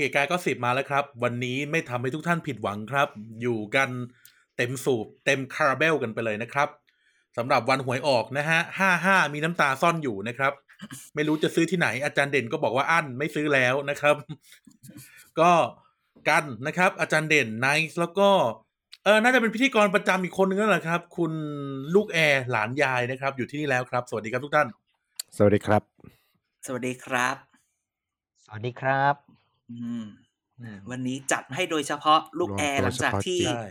เก๋กายก็สิบมาแล้วครับ วันนี้ไม่ทำให้ทุกท่านผิดหวังครับ อยู่กันเต็มสูบเต็มคาราเบลกันไปเลยนะครับสำหรับวันหวยออกนะฮะห้าห้ามีน้ำตาซ่อนอยู่นะครับ ไม่รู้จะซื้อที่ไหน อาจารย์เด่นก็บอกว่าอั้นไม่ซื้อแล้วนะครับ ก็กันนะครับ อาจารย์เด่นไนท์แล้วก็เออน่าจะเป็นพิธีกรประจำอีกคนนึงแล้วแหละครับ คุณลูกแอร์หลานยายนะครับ อยู่ที่นี่แล้วครับ สวัสดีครับทุกท่าน สวัสดีครับ สวัสดีครับ สวัสดีครับอืม วันนี้จัดให้โดยเฉพาะลูกแอร์หลังจากที่ใช่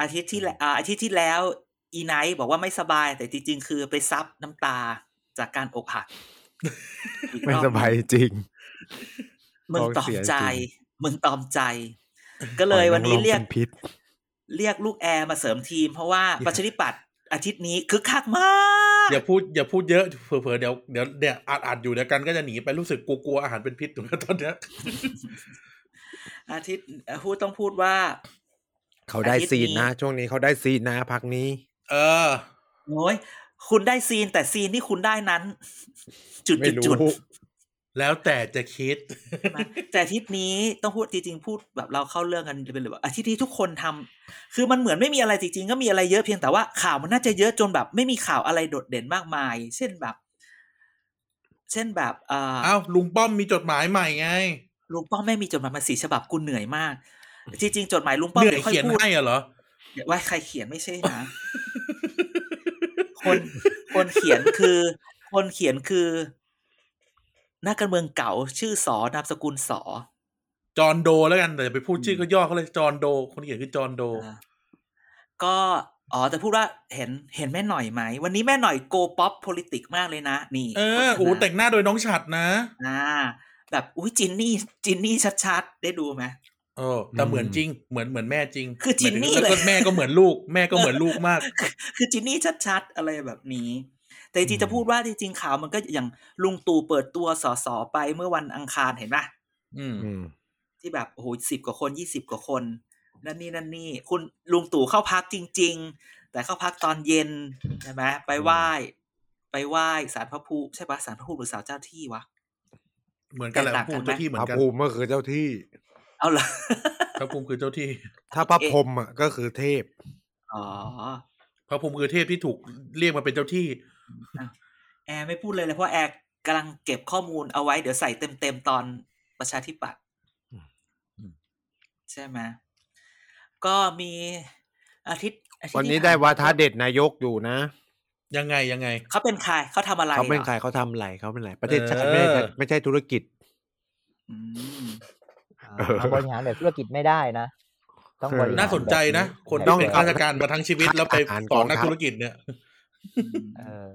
อาทิตย์ที่แล้วอ่าอาทิตย์ที่แล้ว อีไนท์บอกว่าไม่สบาย แต่จริงๆ คือไปซับน้ำตาจากการอกหักอีกไม่รอบสบายจริง มึงตอท้องเสีมยใจจริงมึงตอมใจ ก็เลยวันนี้เรียกป็พิษเรียกลูกแอร์มาเสริมทีม เพราะว่าประชาธิปัตย์อาทิตย์นี้คึกคักมาก อย่าพูดอย่าพูดเยอะเผลอๆเดี๋ยวเดี๋ยวเดี๋ยวอัดอัดอยู่เดี๋ยวกันก็จะหนีไปรู้สึกกลัวๆอาหารเป็นพิษอยู่นะตอนเนี้ยอาทิตย์พูดต้องพูดว่า เขาได้อาทิตย์ซีนนี้นะ ช่วงนี้เขาได้ซีนนะพักนี้ เออโอ้ยคุณได้ซีนแต่ซีนที่คุณได้นั้น จุดไม่จุดรู้จุด แล้วแต่จะคิดใช่ไหมแต่อาทิตย์นี้ต้องพูดจริงๆพูดแบบเราเข้าเรื่องกันเป็นเลยแบบอาทิตย์นี้ทุกคนทำคือมันเหมือนไม่มีอะไรจริงๆ ก็มีอะไรเยอะเพียงแต่ว่าข่าวมันน่าจะเยอะจนแบบ ไม่มีข่าวอะไรโดดเด่นมากมาย เช่นแบบ เช่นแบบเอ่ออ้าวลุงป้อมมีจดหมายใหม่ไงลุงป้อมไม่มีจดหมายมาสีฉบับกูเหนื่อยมาก จริงๆ จดหมายลุงป้อมเหนื่อยเดี๋ยวค่อยเขียนพูดให้อะเหรอว่าใครเขียนไม่ใช่นะคนคนเขียนคือ คนเขียนคือ นักการเมืองเก่าชื่อสอนามสกุลสอจอห์นโดแล้วกันแต่อย่าไปพูดชื่อเขาย่อเขาเลยจอห์นโด คนเขียนคือจอห์นโดอ่าก็อ๋อแต่พูดว่าเห็นเห็นแม่หน่อยไหม วันนี้แม่หน่อยโกป๊อป politics มากเลยนะ นี่ เออโฆษณาโอ้แต่งหน้าโดยน้องฉัดนะ อ่า แบบอุ้ยจินนี่จินนี่ชัดๆ ได้ดูไหมเออแต่เหมือนจริงเหมือนเหมือนแม่จริง คือจินนี่หมายถึงแล้วก็เลยแม่ก็เหมือนลูก แม่ก็เหมือนลูกมาก คือจินนี่ชัดๆ อะไรแบบนี้ แต่จริงๆอืมจะพูดว่าจริงๆข่าวมันก็อย่างลุงตู่เปิดตัวสสไปเมื่อวันอังคารเห็นปะอืมอืมที่แบบโอ้โหสิบกว่าคนยี่สิบกว่าคนนั่นนี่นั่นนี่ คุณลุงตู่เข้าพักจริง ๆ แต่เข้าพักตอนเย็นใช่ไหมไปไหว้ ไปไหว้สารพระภูมิใช่ปะสารพระภูมิหรือสารเจ้าที่วะเหมือนกันแหละแตกต่างพูกัดนไหมเจ้าที่เหมืพอระนกันภูมิก็คือเจ้าที่ เอาเหรอพระภูมิคือเจ้าที่ ถ้าพระเอ๊ะพรหมอะก็คือเทพอ๋อพระภูมิคือเทพที่ถูกเรียกมาเป็นเจ้าที่ แอร์ไม่พูดเลยเลยเพราะแอร์กำลังเก็บข้อมูลเอาไว้เดี๋ยวใส่เต็มๆตอนประชาธิปัตย์อืมใช่ไหมก็มีอาทิตย์อาทิตย์วันนี้ที่ได้ผ่วาทะเด็ดนายกอยู่นะ ยังไงยังไง เขาเป็นใครเขาทำอะไรเขาเป็นหรอใครเขาทำอะไรเขาเป็นอะไรประเทศชาติเออไม่ใช่ไม่ใช่ธุรกิจอืมเออบริหารแบบธุรกิจไม่ได้นะต้องบริหารน่าสนใจนะแบบคนต้ที่องเป็นข้าราชการมาทั้งชีวิตแล้วไปอ่านสอนกองทัพนักธุรกิจเนี่ย เออ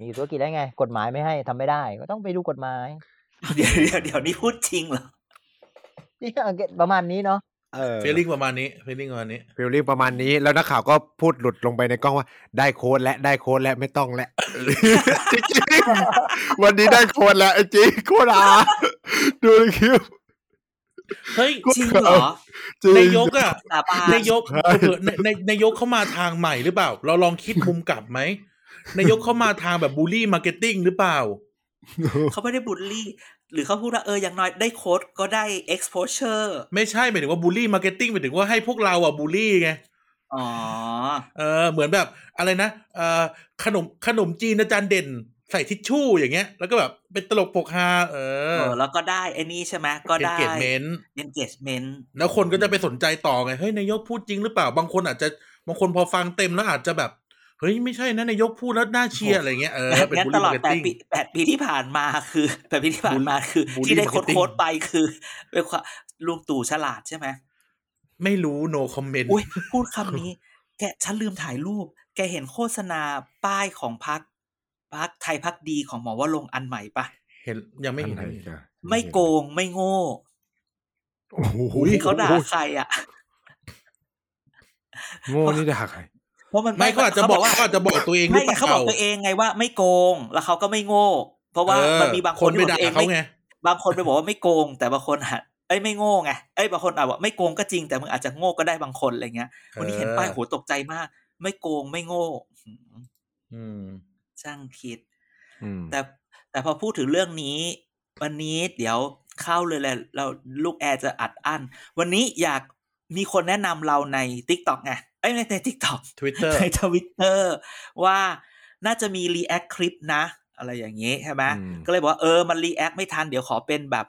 มีธุรกิจได้ไง กฎหมายไม่ให้ทำไม่ได้ ก็ต้องไปดูกฎหมาย เดี๋ยวเดี๋ยวเดี๋ยวนี่พูดจริงเหรอนี่ก็ประมาณนี้เนาะเออเฟลลิ่งประมาณนี้เฟลลิ่งประมาณนี้ฟิลลิ่งประมาณนี้ แล้วนักข่าวก็พูดหลุดลงไปในกล้องว่า ได้โค้ดและได้โค้ดและไม่ต้องและจริงๆวันนี้ได้โค้ดแล้วไอ้จริงโค้ดอาดูในคลิป เฮ้ยจริงเหรอจริงนายกอะสาบานนายกใช่เผื่อในในนายกเข้ามาทางใหม่หรือเปล่า เราลองคิดมุมกลับไหมนายกเข้ามาทางแบบ bully marketing หรือเปล่า เขาไม่ได้บูลลี่ หรือเขาพูดว่าเอออย่างน้อยได้ quote ก็ได้ exposure ไม่ใช่หมายถึงว่า bully marketing หมายถึงว่าให้พวกเราอะบูลลี่ไงอ๋อเออเหมือนแบบอะไรนะเออขนมขนมจีนอาจารย์เด่น ใส่ทิชชู่อย่างเงี้ย แล้วก็แบบเป็นตลกปกฮาเอเอออ แล้วก็ได้ไอ้นี่ใช่ไหมก็ได้ engagement engagement แล้วคนก็จะไปสนใจต่อไง เฮ้ยนายกพูดจริงหรือเปล่า บางคนอาจจะบางคนพอฟังเต็มแล้วอาจจะแบบ เฮ้ย ไม่ใช่นะนายกพูดแล้วน่าเชียร์อะไรเงี้ยเออเป็นงั้น bully marketing ตลอมาดแปดปีแปดปีที่ผ่านมาคือแปดปีที่ผ่านมาคือบูลลี่ที่ได้โค้ด marketing โค้ดไปคือเป็นความลุงตู่ฉลาดใช่ไหมไม่รู้ no comment อุ้ยพูดคำนี้ แกฉันลืมถ่ายรูป แกเห็นโฆษณาป้ายของพัก พักไทยพักดีของหมอว่าลงค์อันใหม่ปะเห็นยังไม่เห็นอันไหนกันไม่โกงไม่โง่โอ้โหเขาด่าใครอะ โง่นี่ด่าใครเพราะมันไม่เขาอาจจะบอกเขาอาจจะบอกตัวเองหรืไม่อไงเปล่าเขาบอกตัวเองไงว่าไม่โกง แล้วเขาก็ไม่โง่ เพราะว่าเออมันมีบางคคนนที่ไปบอกด่าตัวเองเขาไม่ไงบางคนไปบอกว่าไม่โกง แต่บางคนหัดเอ้ยไม่โง่ไงเอ้ยบางคนอาจบอกไม่โกงก็จริงแต่มึงอาจจะโง่ก็ได้บางคนอะไรเงี้ยวันนี้เห็นป้ายโหตกใจมาก ไม่โกงไม่โง่หืมอืม ช่างคิด อืม แต่แต่พอพูดถึงเรื่องนี้ วันนี้เดี๋ยวเข้าเลยแหละเราลูกแอร์จะอัดอั้น วันนี้อยากมีคนแนะนำเราใน t ิ k t o k ไงเอ้ยในใน TikTok Twitter ในทวิตเตอร์ว่าน่าจะมี react คลิปนะ อะไรอย่างนี้ใช่ไหมอืม ก็เลยบอกว่าเออมัน react ไม่ทัน เดี๋ยวขอเป็นแบบ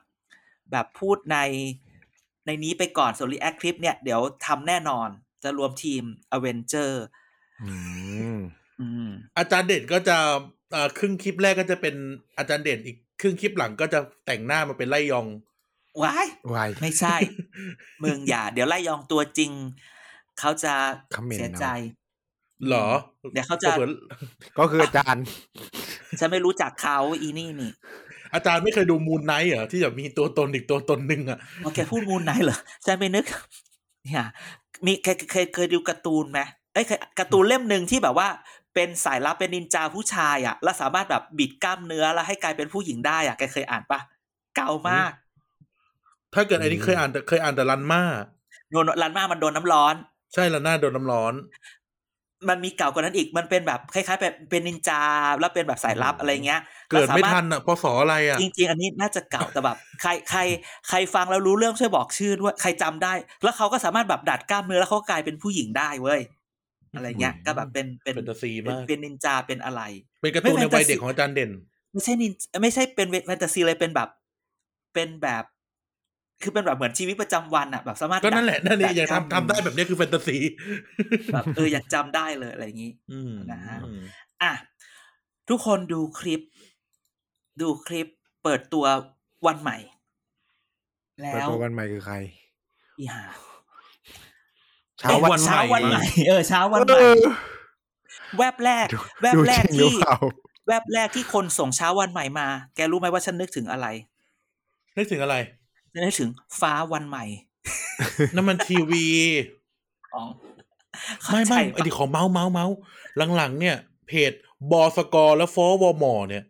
แบบพูดในในนี้ไปก่อนส่วน react คลิปเนี่ยเดี๋ยวทำแน่นอนจะรวมทีมอเวนเจอร์ อืม อืมอาจารย์เด่นก็จะเอ่อครึ่งคลิปแรกก็จะเป็นอาจารย์เด่นอีกครึ่งคลิปหลังก็จะแต่งหน้ามาเป็นไล่ยองว้ายวายไม่ใช่มึงอย่า เดี๋ยวไล่ยองตัวจริง เขาจะคอมเมนต์เสียใจเหรอ เดี๋ยวเขาจะผื่อก็คืออาจารย์ ฉันไม่รู้จักเขาอีนี่นี่ อาจารย์ไม่เคยดูมูนไนท์เหรอที่แบบมีตัวตนอีกตัวตนหนึ่งอะโอเคพูดมูลไหนเหรอฉันไปนึกเนี่ยมีเคยเคยเคยดูการ์ตูนไหมเอ้ยเคยการ์ตูนเล่มหนึ่งที่แบบว่า เป็นสายลับเป็นนินจาผู้ชายอะ แล้วสามารถแบบบิดกล้ามเนื้อแล้วให้กลายเป็นผู้หญิงได้อะแกเคยอ่านปะเก่ามาก ถ้าเกิดอันนี้เคยอ่านแต่เคยอ่านแต่รันมาโดนรันมามันโดนน้ำร้อน ใช่รันหน้าโดนน้ำร้อน มันมีเก่ากว่านั้นอีกมันเป็นแบบคล้ายๆแบบเป็นนินจาแล้วเป็นแบบสายลับอะไรเงี้ย เกิดไม่แล้วสาารถทันอะพศอะไรอะ จริง ๆ อันนี้น่าจะเก่าแต่แบบ ใครใครใครฟังแล้วรู้เรื่องช่วยบอกชื่อด้วยใครจำได้ แล้วเขาก็สามารถแบบดัดกล้ามเนื้อแล้วเขาก็กลายเป็นผู้หญิงได้เว้ย อะไรเงี้ยอืมก็แบบเป็นเป็นแฟนตาซีเป็นมากเป็นนินจาเป็นอะไร เป็นการ์ตูนไม่ในแฟนตาซีวัยเด็กของอาจารย์เด่น ไม่ใช่นินไม่ใช่เป็นแฟนตาซีเลยเป็นแบบเป็นแบบ คือเป็นแบบเหมือนชีวิตประจำวันอะแบบสามารถก็นั่นแหละนั่นเองดัดอยากกล้มทำทำได้แบบนี้คือแฟนตาซีแบบเอออยากจำได้เลยอะไรอย่างนี้อืมนะฮะอืมอะทุกคนดูคลิป ดูคลิปเปิดตัววันใหม่ แล้เปิดวตัววันใหม่คือใครอีหา เช้าวันเช้าวันใหม่เออเช้าวันใหเอม่อแวบแรกดูแวบดูแรจกริงหรือที่เปล่าแวบแรกที่คนส่งเช้าวันใหม่มา แกรู้ไหมว่าฉันนึกถึงอะไร นึกถึงอะไรฉันนึกถึงฟ้าวันใหม่นั่นมันทีวีของไม่ไม่เข้าใจไอที่ของเมาส์เมาส์เมาส์หลังๆ เนี่ย เพจบอสกอร์และฟอวอมอเนี่ย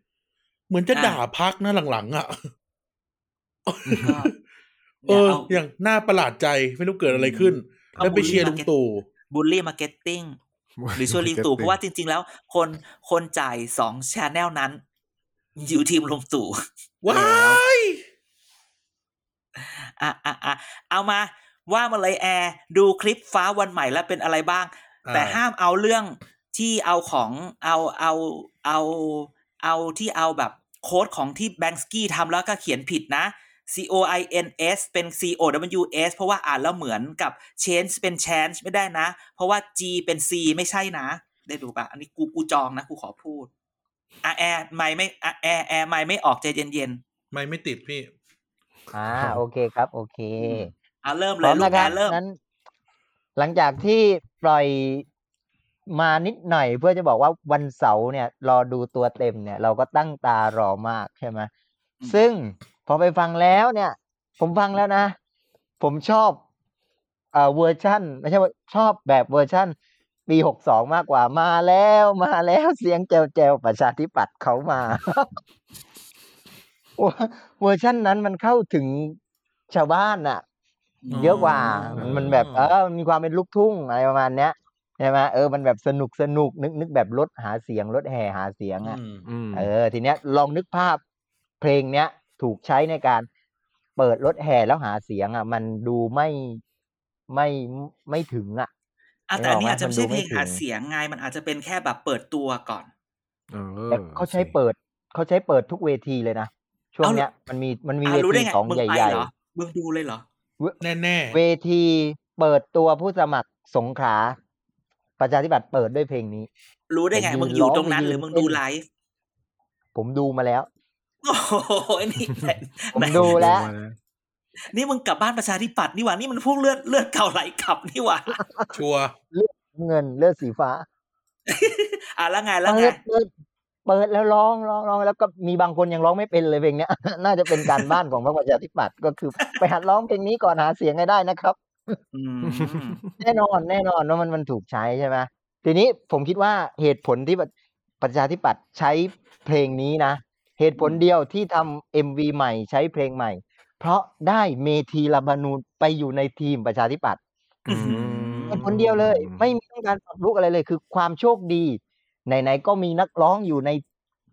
เหมือนจะด่าพักนะหลังๆอะก็เออย่าอย่างน่าประหลาดใจไม่รู้เกิดอะไรขึ้นเอา แล้วไปเชียร์ลุงตู่บูลลี่มาร์เก็ตติ้งหรือช่วยลิงตู่เพราะว่าจริง ๆ แล้ว คนคนจ่ายสองชแนลนั้น อยู่ทีมลุงตู่ว้ายอะอะอะเอามาว่ามาเลยแอร์ดูคลิปฟ้าวันใหม่แล้วเป็นอะไรบ้าง แต่ห้ามเอาเรื่องที่เอาของเอาเอาเอาเอาที่เอาแบบโค้ดของที่แบงสกี้ทำแล้วก็เขียนผิดนะ C O I N S เป็น C O W S เพราะว่าอ่านแล้วเหมือนกับ change เป็น change ไม่ได้นะ เพราะว่า G เป็น C ไม่ใช่นะ ได้ดูปะอันนี้กูกูจองนะกูขอพูดอะแอร์ไม่ไม่อะแอร์แอร์ไม่ไม่ออกใจเย็นไม่ไม่ติดพี่ อ่าโอเคครับ โอเคๆอะเริ่มพเลร้อยมลูนะกคแอรับร์เริ่มนั้น หลังจากที่ปล่อยมานิดหน่อยเพื่อจะบอกว่าวันเสาร์เนี่ย รอดูตัวเต็มเนี่ย เราก็ตั้งตารอมากใช่ไหมซึ่ง พอไปฟังแล้วเนี่ย ผมฟังแล้วนะ ผมชอบเอ่อเวอร์ชั่นไม่ใช่ว่าชอบแบบเวอร์ชั่น ปีหกสองมากกว่ามาแล้วมาแล้วเสียงแจวแจวๆประชาธิปัตย์เขามาเวอร์เวอร์ชั่นนั้นมันเข้าถึงชาวบ้านอะอ๋อเยอะกว่ามันมันแบบเออมันมีความเป็นลูกทุ่งอะไรประมาณเนี้ยใช่ไหมเออมันแบบสนุกสนุกนึกนึกแบบรถหาเสียงรถแห่หาเสียงอะอืมอืมเออ ทีเนี้ยลองนึกภาพเพลงเนี้ย ถูกใช้ในการเปิดรถแห่แล้วหาเสียงอะ มันดูไม่ไม่ไม่ถึงอะอะแต่อันนี้ไม่ออกไหมอาจจะไม่ใช่มันดูเพลไม่งถึงหาเสียงไงมันอาจจะเป็นแค่แบบเปิดตัวก่อนเออแต่เขาใช้เปิดเขาใช้เปิดทุกเวทีเลยนะช่วงเอาเนี้ยมันมีมันมีอะเวรู้ได้ทีไงสองมึงใไปหญ่เหรอมึงดูเลยเหรอแน่แน่ๆเวทีเปิดตัวผู้สมัครสงขลาประชาธิปัตย์เปิดด้วยเพลงนี้ รู้ได้ไงไปยืนมึงอยู่ร้องตรงนั้นไปยืนหรือมึงดูเต้นไลฟ์ผมดูมาแล้ว โอ้โหนี่แต่ผมดูแล้ว นี่มึงกลับบ้านประชาธิปัตย์นี่หว่านี่มันพวกเลือดเลือดเก่าไหลขับนี่หว่าชัวร์เงินเลือดสีฟ้า อะแล้วไงแล้วไงเปิดเปิดเปิดแล้วร้องร้องร้องแล้วก็มีบางคนยังร้องไม่เป็นเลยเพลงเนี้ย น่าจะเป็นการบ้านของพรรคประชาธิปัตย์ก็คือ ไปหัดร้องเพลงนี้ก่อนหาเสียงให้ได้นะครับอืมแน่นอนแน่นอนว่ามันมันถูกใช้ใช่ไหมทีนี้ผมคิดว่าเหตุผลที่ประชาธิปัตย์ใช้เพลงนี้นะ เหตุผลเดียวที่ทำเอ็มวีใหม่ใช้เพลงใหม่ เพราะได้เมธีลาบานูนไปอยู่ในทีมประชาธิปัตย์อืมเหตุผลเดียวเลย ไม่มีต้องการปรับลุกอะไรเลย คือความโชคดีไหนๆก็มีนักร้องอยู่ใน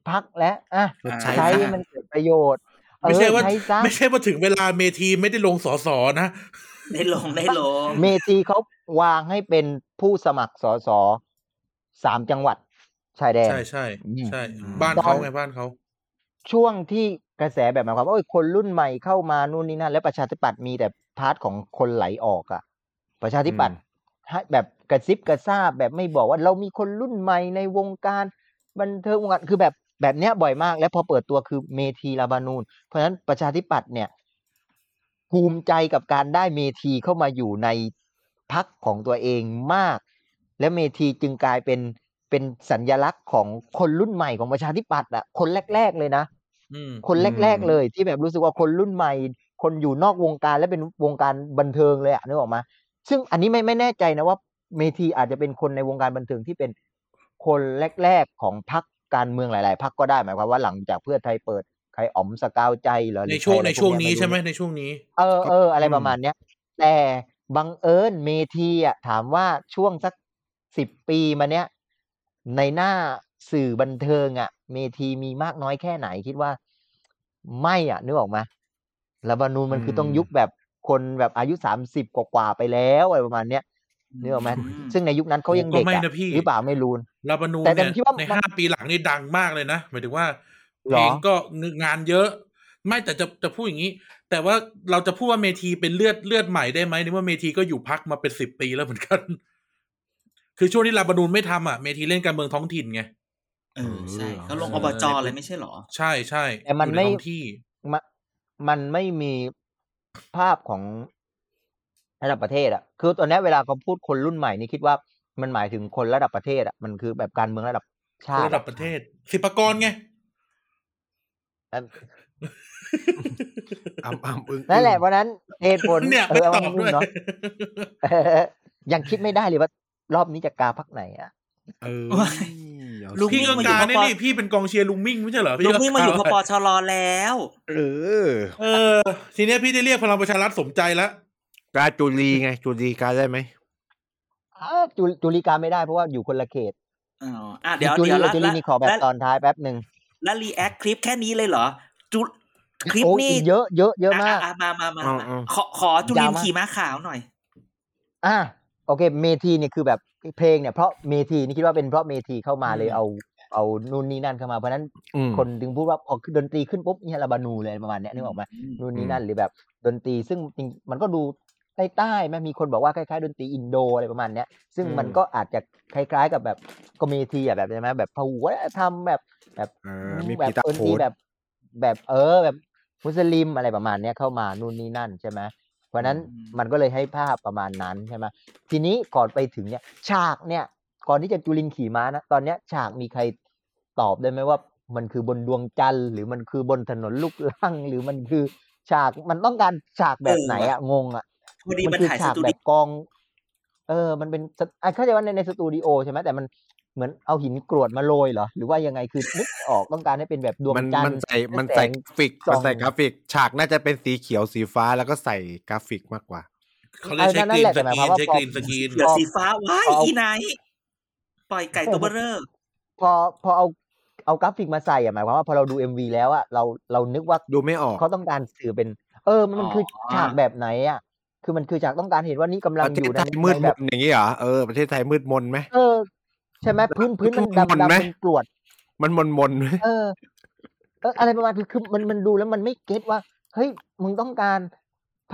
พักแล้วอะใช้ใช้ซะให้มันเกิดประโยชน์เอไม่อใช่ว่าใช้ซะไม่ใช่ว่าถึงเวลาเมทีไม่ได้ลงสอสอนะได้ลงได้ลง เมธีเขาวางให้เป็นผู้สมัครสสสามจังหวัดชายแดนใช่ใช่อืมใช่อืมบ้านเขาไงบ้านเขา ช่วงที่กระแสแบบหมายความว่าโอ้ยคนรุ่นใหม่เข้ามานู่นนี่นั่นแล้วประชาธิปัตย์มีแต่ part ของคนไหลออกอะประชาธิปัตย์ให้แบบกระซิบกระซาบแบบไม่บอกว่าเรามีคนรุ่นใหม่ในวงการบันเทิงวงการคือแบบแบบเนี้ยบ่อยมาก แล้วพอเปิดตัวคือเมธีลาบานูนเพราะฉะนั้นประชาธิปัตย์เนี่ยภูมิใจกับการได้เมธีเข้ามาอยู่ในพักของตัวเองมาก และเมธีจึงกลายเป็น เป็นสัญลักษณ์ของคนรุ่นใหม่ของประชาธิปัตย์อะคนแรก ๆ เลยนะอืมคนแรก ๆ เลย ที่แบบรู้สึกว่าคนรุ่นใหม่ คนอยู่นอกวงการและเป็นวงการบันเทิงเลยอะนึกออกมา ซึ่งอันนี้ไม่ไม่แน่ใจนะว่า เมทีอาจจะเป็นคนในวงการบันเทิงที่เป็นคนแรก ๆ ของพรรคการเมืองหลาย ๆพรรคก็ได้หมายความว่าหลังจากเพื่อไทยเปิดใครอ๋อมสกาวใจเหรอหในรือช่วงใครอะไรในช่วงพกเยนี้รู้ใช่ไหมในช่วงนี้ เออเอออะไรอืมประมาณเนี้ยแต่บังเอิญเมทีอะถามว่าช่วงสักสิบปีมาเนี้ย ในหน้าสื่อบันเทิงอะ เมทีมีมากน้อยแค่ไหนคิดว่า ไม่อะนึกออกไหมลาบานูนมันคือต้องยุคแบบคนแบบอายุสามสิบกว่าๆไปแล้วอะไรประมาณเนี้ยนึกออกไหมอืมซึ่งในยุคนั้นเขายังก็เด็กไม่อะนะพี่หรือเปล่าไม่รู้ลาบานูนแต่แต่เนี่ยคิดว่าในมันห้าปีหลังนี่ดังมากเลยนะหมายถึงว่าหรอเพลงก็งานเยอะ ไม่แต่จะจะพูดอย่างนี้ แต่ว่าเราจะพูดว่าเมทีเป็นเลือดเลือดใหม่ได้ไหมในเมื่อเมทีก็อยู่พักมาเป็นสิบปีแล้วเหมือนกัน คือช่วงที่ลาบานูนไม่ทำอะเมทีเล่นการเมืองท้องถิ่นไงเออใช่เขาลงเอออบจเลยไม่ใช่เหรอ ใช่ใช่แต่มันอยู่ใไม่ท้องที่มะมันไม่มีภาพของระดับประเทศอะ คือตอนเนี้ยเวลาเขาพูดคนรุ่นใหม่นี่คิดว่ามันหมายถึงคนระดับประเทศอะมันคือแบบการเมืองระดับชาติระดับประเทศสิบปกรไงอะอ้ำอ้ำอึ้งนั่นแหละเพราะฉะนั้นเหตุผลเนี่ยเอไม่อเอาตอบด้วยเนาะเออยังคิดไม่ได้เลยว่า รอบนี้จะกาพักไหนอะเออว้ายเอาลุงพี่ก็มิ่งมาอยู่การพนี่ปนี่พี่เป็นกองเชียร์ลุงมิ่งไม่ใช่เหรอพี่ลุงมิ่งมาอยู่พก็ปชรแล้วเออเออ ทีเนี้ยพี่ได้เรียกพลังประชารัฐสมใจแล้วกาจุลีไง จุลีกาได้ไหมอ้าวจุจุลีกาไม่ได้เพราะว่าอยู่คนละเขตอ๋ออะเดี๋ยวจุลีเดี๋ยวกับแล้วจุลีนี่ขอแบบแล้วตอนท้ายแป๊บหนึ่งแล้ว react คลิปแค่นี้เลยเหรอจุคลิปโอ้ยนี่เยอะเยอะเยอะมากอะมามามาอืมมาอืมขอขอจุลินยาวมากขี่ม้าขาวหน่อย อะ โอเค เมธีเนี่ยคือแบบเพลงเนี่ยเพราะเมธีนี่คิดว่าเป็นเพราะเมธีเข้ามาเลยอืมเอาเอานู่นนี่นั่นเข้ามาเพราะฉะนั้นอืมคนถึงพูดว่าพอคือดนตรีขึ้นปุ๊บเนี่ยลาบานูนเลยประมาณเนี้ยนึกออกไหมนู่นนี่นั่นหรือแบบดนตรีซึ่งจริงมันก็ดูใต้ใต้ๆไหมมีคนบอกว่าคล้ายๆดนตรีอินโดอะไรประมาณเนี้ยซึ่งอืมมันก็อาจจะคล้าย ๆ กับแบบก็เมธีอะแบบใช่ไหมแบบพหุวัฒนธรรมแบบแบบเออมีแบบดนตรีผีตาดนโขตรีนแบบ แบบเออแบบมุสลิมอะไรประมาณเนี้ยเข้ามานู่นนี่นั่นใช่ไหม เพราะฉะนั้นอืมมันก็เลยให้ภาพประมาณนั้นใช่ไหมทีนี้ก่อนไปถึงเนี่ยฉากเนี่ยก่อนที่จะจุลินขี่ม้านะตอนเนี้ยฉากมีใครตอบได้ไหมว่า มันคือบนดวงจันทร์หรือมันคือบนถนนลูกลังหรือมันคือฉากมันต้องการฉากแบบไหนอะงงอะพอดีมัมันคือถ่ายสฉากตูแบดิบกอง เออ มันเป็นสอะเข้าใจว่าในในสตูดิโอใช่ไหมแต่มัน เหมือนเอาหินกรวดมาโรยเหรอ หรือว่ายังไงคือนึกออกต้องการให้เป็นแบบดวงมันจันทมันร์ใส่และมันแสใส่งกราฟิกส่องมันใส่กราฟิก ฉากน่าจะเป็นสีเขียวสีฟ้าแล้วก็ใส่กราฟิกมากกว่าเขาเลยใช้นั่กนรีนแหละสแต่หมายกครีวามนว่าใช้พอกรีนสกรีนเสือสีฟ้าว้ายเอาอีไนท์ปล่อยไก่ตัวเบ้อเร่อพอพอเอาเอากราฟิกมาใส่อะหมายความว่าพอเราดูเอ็มวีแล้วอะเราเรานึกว่าดูไม่ออกเขาต้องการสื่อเป็น เออมันมันคือฉากแบบไหนอะคือมันคือฉากต้องการเห็นว่านี่กำลัปงระอเทศยู่ไทในยมืดในมแบบนอย่างนี้เหรอเออประเทศไทยมืดมนไหมเออ ใช่ไหมพื้นพื้นมันมันดำมนไหมดำเป็นกรวด มันมนมนไหมเออเอออะไรประมาณคือคือมันมันดูแล้วมันไม่เก็ตว่า เฮ้ยมึงต้องการ